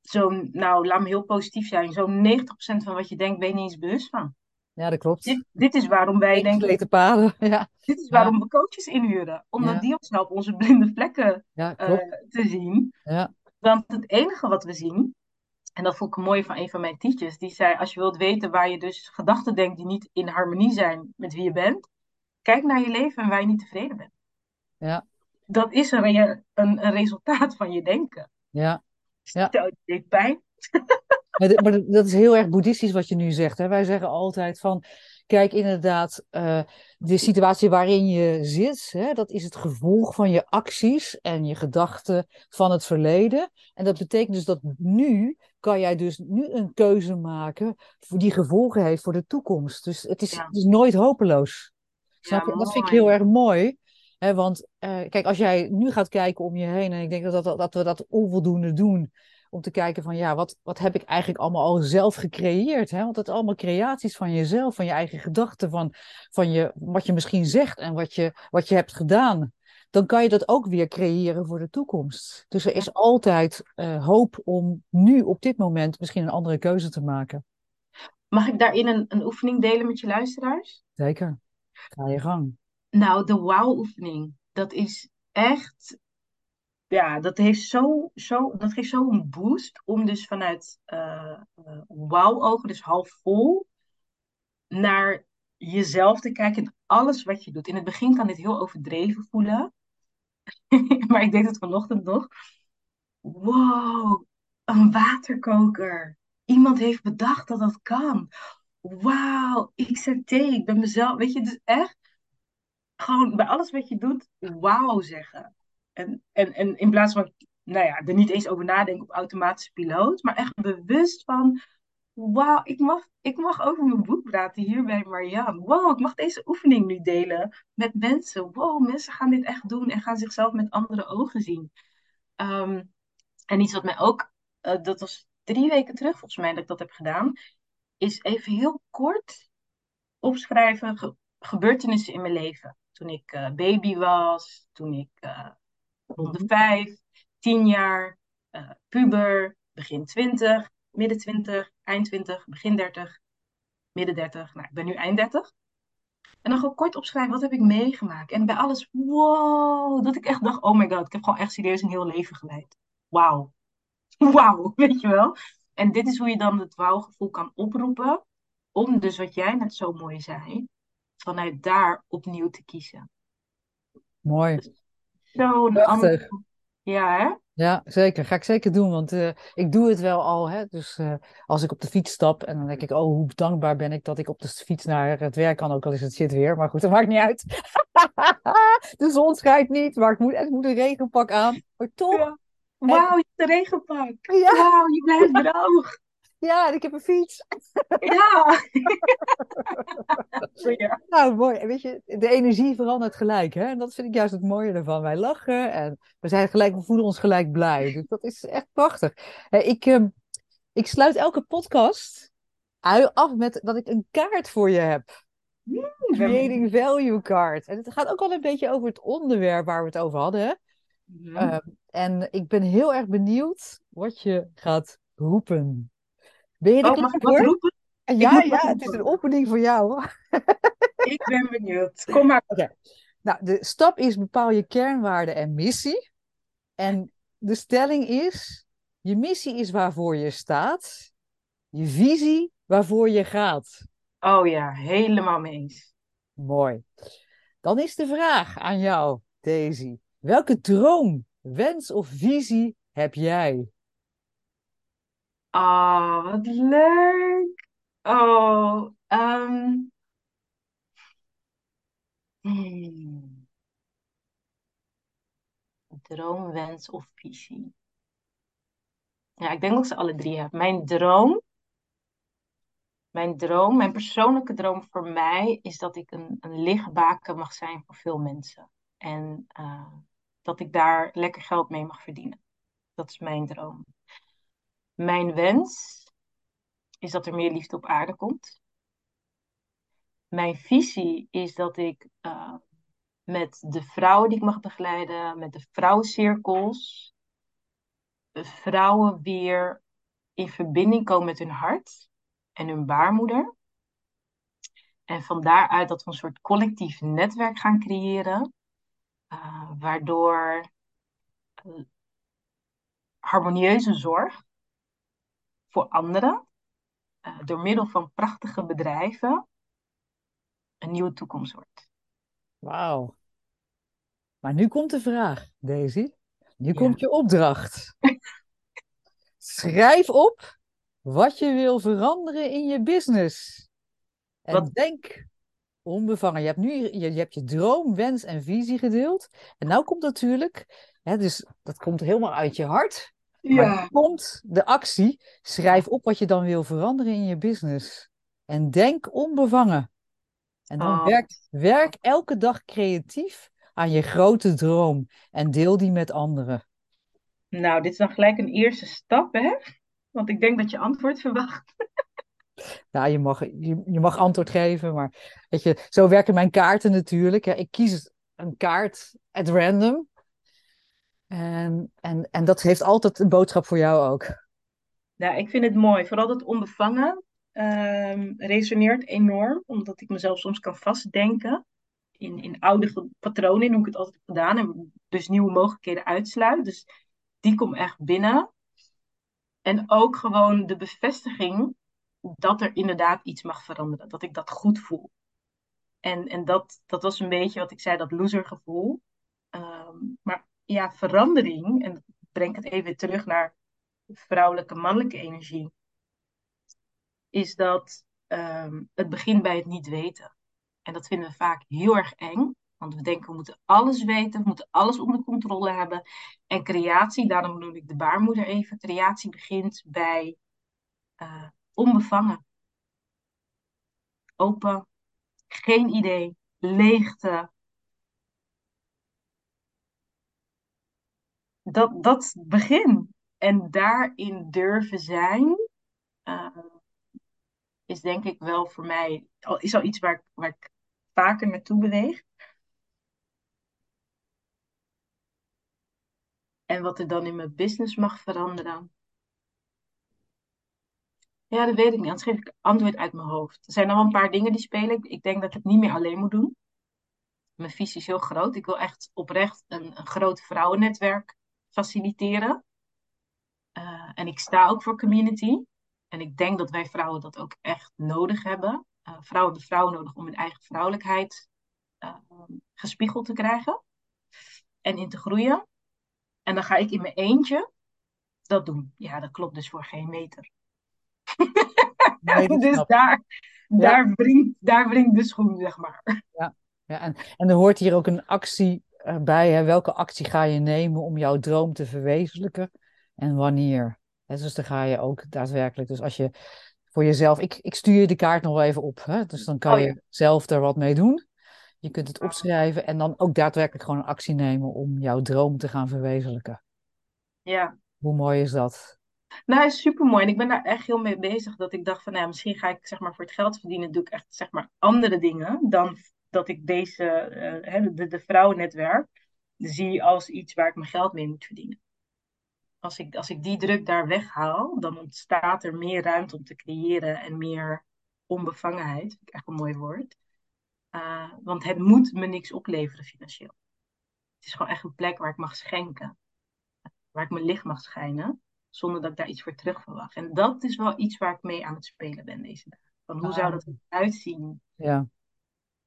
S2: zo'n, nou, laat me heel positief zijn, zo'n 90% van wat je denkt, ben je niet eens bewust van.
S1: Ja, dat klopt.
S2: Dit, dit is waarom wij denken,
S1: Ingesleten paden. Ja,
S2: dit is
S1: Ja.
S2: waarom we coaches inhuren. Omdat
S1: Ja.
S2: die ons helpen onze blinde vlekken
S1: ja
S2: eh, te zien.
S1: Ja,
S2: Want het enige wat we zien, en dat vond ik mooi van een van mijn teachers, die zei, als je wilt weten waar je dus gedachten denkt die niet in harmonie zijn met wie je bent, kijk naar je leven en waar je niet tevreden bent.
S1: ja,
S2: Dat is een, een, een resultaat van je denken.
S1: ja. Ja.
S2: Stel, het deed pijn.
S1: Maar, maar dat is heel erg boeddhistisch wat je nu zegt. Hè? Wij zeggen altijd van, kijk inderdaad, eh, de situatie waarin je zit, hè, dat is het gevolg van je acties en je gedachten van het verleden. En dat betekent dus dat nu kan jij dus nu een keuze maken voor die gevolgen heeft voor de toekomst. Dus het is,
S2: Ja.
S1: het is nooit hopeloos. Snap
S2: Ja,
S1: je? Dat vind ik heel erg mooi. Hè, want eh, kijk, als jij nu gaat kijken om je heen, en ik denk dat, dat, dat we dat onvoldoende doen, om te kijken van ja, wat, wat heb ik eigenlijk allemaal al zelf gecreëerd? Hè? Want het allemaal creaties van jezelf, van je eigen gedachten, van, van je, wat je misschien zegt en wat je, wat je hebt gedaan. Dan kan je dat ook weer creëren voor de toekomst. Dus er is altijd eh, hoop om nu op dit moment misschien een andere keuze te maken.
S2: Mag ik daarin een, een oefening delen met je luisteraars?
S1: Zeker. Ga je gang.
S2: Nou, de wow-oefening. Dat is echt ja, dat heeft zo, zo, dat geeft zo een boost om dus vanuit uh, wauw-ogen, dus half vol, naar jezelf te kijken in alles wat je doet. In het begin kan dit heel overdreven voelen, maar ik deed het vanochtend nog. Wow, een waterkoker. Iemand heeft bedacht dat dat kan. Wauw, ik zet thee, ik ben mezelf. Weet je, dus echt gewoon bij alles wat je doet, wauw zeggen. En, en, en in plaats van, nou ja, er niet eens over nadenken op automatische piloot, maar echt bewust van, wauw, ik mag, ik mag over mijn boek praten hier bij Marianne. Wow, ik mag deze oefening nu delen met mensen. Wow, mensen gaan dit echt doen en gaan zichzelf met andere ogen zien. Ehm, en iets wat mij ook, uh, dat was drie weken terug volgens mij dat ik dat heb gedaan, is even heel kort opschrijven ge gebeurtenissen in mijn leven. Toen ik uh, baby was, toen ik uh, rond de vijf, tien jaar, uh, puber, begin twintig, midden twintig, eind twintig, begin dertig, midden dertig. Nou, ik ben nu eind dertig. En dan gewoon kort opschrijven, wat heb ik meegemaakt? En bij alles, wow, dat ik echt dacht, oh my god, ik heb gewoon echt serieus een heel leven geleid. Wauw. Wauw, weet je wel? En dit is hoe je dan het wauwgevoel kan oproepen, om dus wat jij net zo mooi zei, vanuit daar opnieuw te kiezen.
S1: Mooi.
S2: Dus Ander... Ja, hè?
S1: Ja, zeker. Ga ik zeker doen, want uh, ik doe het wel al. Hè? Dus uh, als ik op de fiets stap en dan denk ik, oh, hoe dankbaar ben ik dat ik op de fiets naar het werk kan, ook al is het shit weer. Maar goed, dat maakt niet uit. de zon schijnt niet, maar ik moet, ik moet een regenpak aan. Maar toch. Ja.
S2: Wauw, je hebt een regenpak. Ja. Wauw, je blijft droog.
S1: Ja, en ik heb een fiets.
S2: Ja.
S1: ja. Nou, mooi. Weet je, de energie verandert gelijk. Hè? En dat vind ik juist het mooie ervan. Wij lachen en we zijn gelijk, we voelen ons gelijk blij. Dus dat is echt prachtig. Ik, um, ik sluit elke podcast af met dat ik een kaart voor je heb. Creating Value Card. En het gaat ook wel een beetje over het onderwerp waar we het over hadden. Hè? Mm -hmm. um, en ik ben heel erg benieuwd wat je gaat roepen. Ben je er
S2: oh, mag ik wat roepen?
S1: Ja, ja, het is een opening voor jou.
S2: ik ben benieuwd. Kom maar.
S1: Okay. Nou, de stap is bepaal je kernwaarde en missie. En de stelling is, je missie is waarvoor je staat. Je visie waarvoor je gaat.
S2: Oh ja, helemaal mee eens.
S1: Mooi. Dan is de vraag aan jou, Daisy. Welke droom, wens of visie heb jij?
S2: Oh, wat leuk. Oh, um... hmm. Droom, wens of visie? Ja, ik denk dat ik ze alle drie heb. Mijn droom, mijn droom, mijn persoonlijke droom voor mij is dat ik een, een lichtbaken mag zijn voor veel mensen. En uh, dat ik daar lekker geld mee mag verdienen. Dat is mijn droom. Mijn wens is dat er meer liefde op aarde komt. Mijn visie is dat ik uh, met de vrouwen die ik mag begeleiden, met de vrouwencirkels, vrouwen weer in verbinding komen met hun hart en hun baarmoeder. En van daaruit dat we een soort collectief netwerk gaan creëren, uh, waardoor uh, harmonieuze zorg voor anderen uh, door middel van prachtige bedrijven een nieuwe toekomst wordt.
S1: Wauw. Maar nu komt de vraag, Daisy. Nu ja. komt je opdracht. Schrijf op wat je wil veranderen in je business. En wat? denk onbevangen. Je hebt nu je, je, hebt je droom, wens en visie gedeeld. En nou komt natuurlijk, hè, dus dat komt helemaal uit je hart. Ja. Komt de actie, schrijf op wat je dan wil veranderen in je business. En denk onbevangen. En dan
S2: Oh.
S1: werk, werk elke dag creatief aan je grote droom. En deel die met anderen.
S2: Nou, dit is dan gelijk een eerste stap, hè? Want ik denk dat je antwoord verwacht.
S1: Nou, je mag, je, je mag antwoord geven, maar weet je, zo werken mijn kaarten natuurlijk. hè. Ik kies een kaart at random. En, en, en dat heeft altijd een boodschap voor jou ook.
S2: Nou, ik vind het mooi. Vooral dat onbevangen ehm, resoneert enorm, omdat ik mezelf soms kan vastdenken in, in oude patronen, hoe ik het altijd heb gedaan. En dus nieuwe mogelijkheden uitsluit. Dus die komt echt binnen. En ook gewoon de bevestiging dat er inderdaad iets mag veranderen. Dat ik dat goed voel. En, en dat, dat was een beetje wat ik zei, dat losergevoel. Um, maar ja, verandering, en breng het even terug naar vrouwelijke, mannelijke energie, is dat ehm, het begint bij het niet weten. En dat vinden we vaak heel erg eng. Want we denken we moeten alles weten, we moeten alles onder controle hebben. En creatie, daarom noem ik de baarmoeder even. Creatie begint bij uh, onbevangen. Open, geen idee, leegte. Dat, dat begin. En daarin durven zijn, uh, is denk ik wel voor mij, is al iets waar waar ik vaker naartoe beweeg. En wat er dan in mijn business mag veranderen. Ja, dat weet ik niet. Anders geef ik antwoord uit mijn hoofd. Er zijn nog een paar dingen die spelen. Ik denk dat ik het niet meer alleen moet doen. Mijn visie is heel groot. Ik wil echt oprecht een, een groot vrouwennetwerk faciliteren. Uh, en ik sta ook voor community. En ik denk dat wij vrouwen dat ook echt nodig hebben. Uh, vrouwen hebben vrouwen nodig om hun eigen vrouwelijkheid uh, gespiegeld te krijgen. En in te groeien. En dan ga ik in mijn eentje dat doen. Ja, dat klopt dus voor geen meter. Nee, dus daar, daar, ja. wringt, daar wringt de schoen, zeg maar.
S1: Ja, ja en, en er hoort hier ook een actie eh, bij. Hè? Welke actie ga je nemen om jouw droom te verwezenlijken en wanneer? Hè, dus dan ga je ook daadwerkelijk. Dus als je voor jezelf. Ik, ik stuur je de kaart nog even op. Hè? Dus dan kan oh, ja. je zelf er wat mee doen. Je kunt het opschrijven en dan ook daadwerkelijk gewoon een actie nemen om jouw droom te gaan verwezenlijken.
S2: Ja.
S1: Hoe mooi is dat?
S2: Nou, is super mooi. En ik ben daar echt heel mee bezig. Dat ik dacht van, nou, misschien ga ik zeg maar voor het geld verdienen, doe ik echt zeg maar andere dingen dan dat ik deze, uh, de, de vrouwennetwerk, zie als iets waar ik mijn geld mee moet verdienen. Als ik, als ik die druk daar weghaal, dan ontstaat er meer ruimte om te creëren en meer onbevangenheid. Vind ik echt een mooi woord. Uh, want het moet me niks opleveren financieel. Het is gewoon echt een plek waar ik mag schenken. Waar ik mijn licht mag schijnen. Zonder dat ik daar iets voor terug verwacht. En dat is wel iets waar ik mee aan het spelen ben deze dagen. Van hoe zou dat eruit zien?
S1: Ja.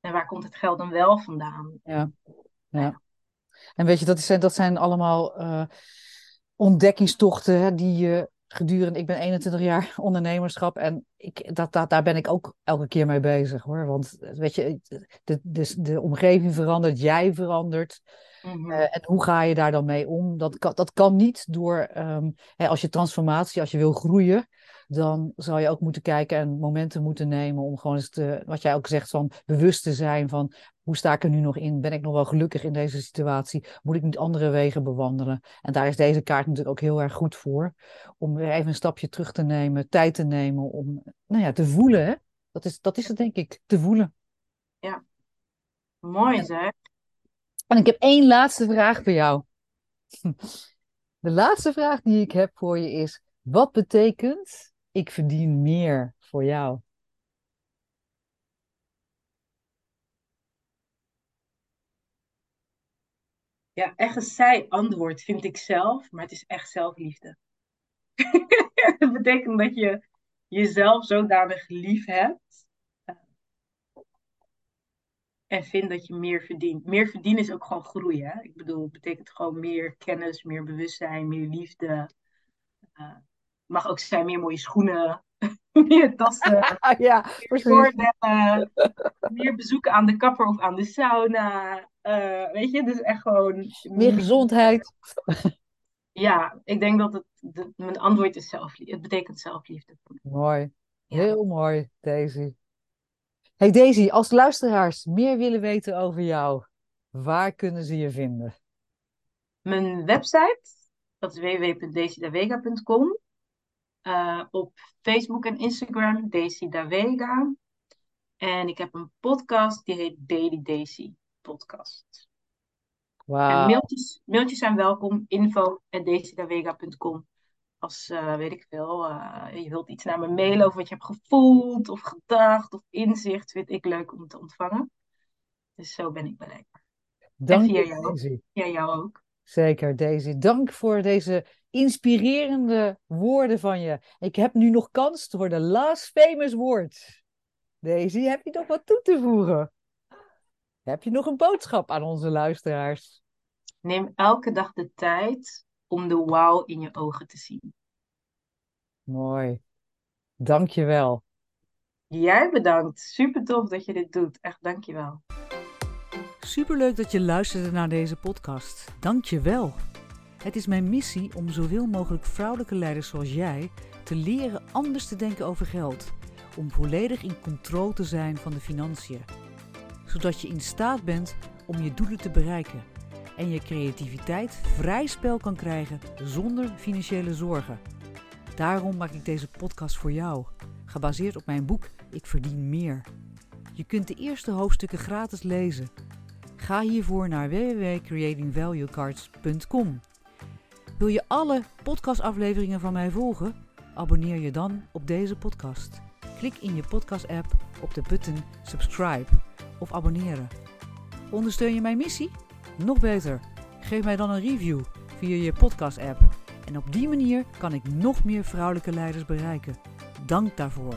S2: En waar komt het geld dan wel vandaan?
S1: Ja. ja. En weet je, dat, is, dat zijn allemaal uh, ontdekkingstochten hè, die je gedurende, ik ben 21 jaar ondernemerschap en ik, dat, dat, daar ben ik ook elke keer mee bezig hoor. Want weet je, de, de, de omgeving verandert, jij verandert. Mm-hmm. Uh, en hoe ga je daar dan mee om? Dat kan, dat kan niet door, um, hè, als je transformatie, als je wil groeien, dan zal je ook moeten kijken en momenten moeten nemen om gewoon eens te, wat jij ook zegt, van bewust te zijn van hoe sta ik er nu nog in? Ben ik nog wel gelukkig in deze situatie? Moet ik niet andere wegen bewandelen? En daar is deze kaart natuurlijk ook heel erg goed voor. Om weer even een stapje terug te nemen, tijd te nemen om nou ja, te voelen. Hè? Dat, is, dat is het denk ik, te voelen.
S2: Ja, mooi zeg.
S1: En ik heb één laatste vraag voor jou. De laatste vraag die ik heb voor je is: wat betekent ik verdien meer voor jou?
S2: Ja, echt een zij antwoord vind ik zelf, maar het is echt zelfliefde. dat betekent dat je jezelf zodanig lief hebt eh, en vindt dat je meer verdient. Meer verdienen is ook gewoon groeien. Ik bedoel, het betekent gewoon meer kennis, meer bewustzijn, meer liefde. Uh, mag ook zijn meer mooie schoenen, meer tassen,
S1: ja,
S2: meer meer bezoeken aan de kapper of aan de sauna. Uh, weet je, dus echt gewoon...
S1: Meer gezondheid.
S2: Ja, ik denk dat het, de, mijn antwoord is zelfliefde. Het betekent zelfliefde.
S1: Mooi. Heel mooi, Daisy. Hey Daisy, als luisteraars meer willen weten over jou, waar kunnen ze je vinden?
S2: Mijn website, dat is www.daisydavega.com. Uh, op Facebook en Instagram, Daisy Davega. En ik heb een podcast, die heet Daily Daisy Podcast.
S1: Wow.
S2: En mailtjes, mailtjes zijn welkom, info.daisydavega.com. Als, uh, weet ik veel, uh, je wilt iets naar me mailen over wat je hebt gevoeld of gedacht of inzicht, vind ik leuk om te ontvangen. Dus zo ben ik bereikbaar.
S1: Dank
S2: via
S1: je,
S2: jou.
S1: Daisy.
S2: Jou ook.
S1: Zeker, Daisy. Dank voor deze inspirerende woorden van je. Ik heb nu nog kans voor de last famous word. Daisy, heb je nog wat toe te voegen? Heb je nog een boodschap aan onze luisteraars?
S2: Neem elke dag de tijd om de wauw in je ogen te zien.
S1: Mooi. Dank je wel.
S2: Jij bedankt. Super tof dat je dit doet. Echt dankjewel.
S1: Superleuk dat je luisterde naar deze podcast. Dank je wel. Het is mijn missie om zoveel mogelijk vrouwelijke leiders zoals jij te leren anders te denken over geld. Om volledig in controle te zijn van de financiën. Zodat je in staat bent om je doelen te bereiken. En je creativiteit vrij spel kan krijgen zonder financiële zorgen. Daarom maak ik deze podcast voor jou, gebaseerd op mijn boek Ik verdien meer. Je kunt de eerste hoofdstukken gratis lezen. Ga hiervoor naar www.creatingvaluecards.com. Wil je alle podcastafleveringen van mij volgen? Abonneer je dan op deze podcast. Klik in je podcast-app op de button subscribe of abonneren. Ondersteun je mijn missie? Nog beter, geef mij dan een review via je podcast-app. En op die manier kan ik nog meer vrouwelijke leiders bereiken. Dank daarvoor.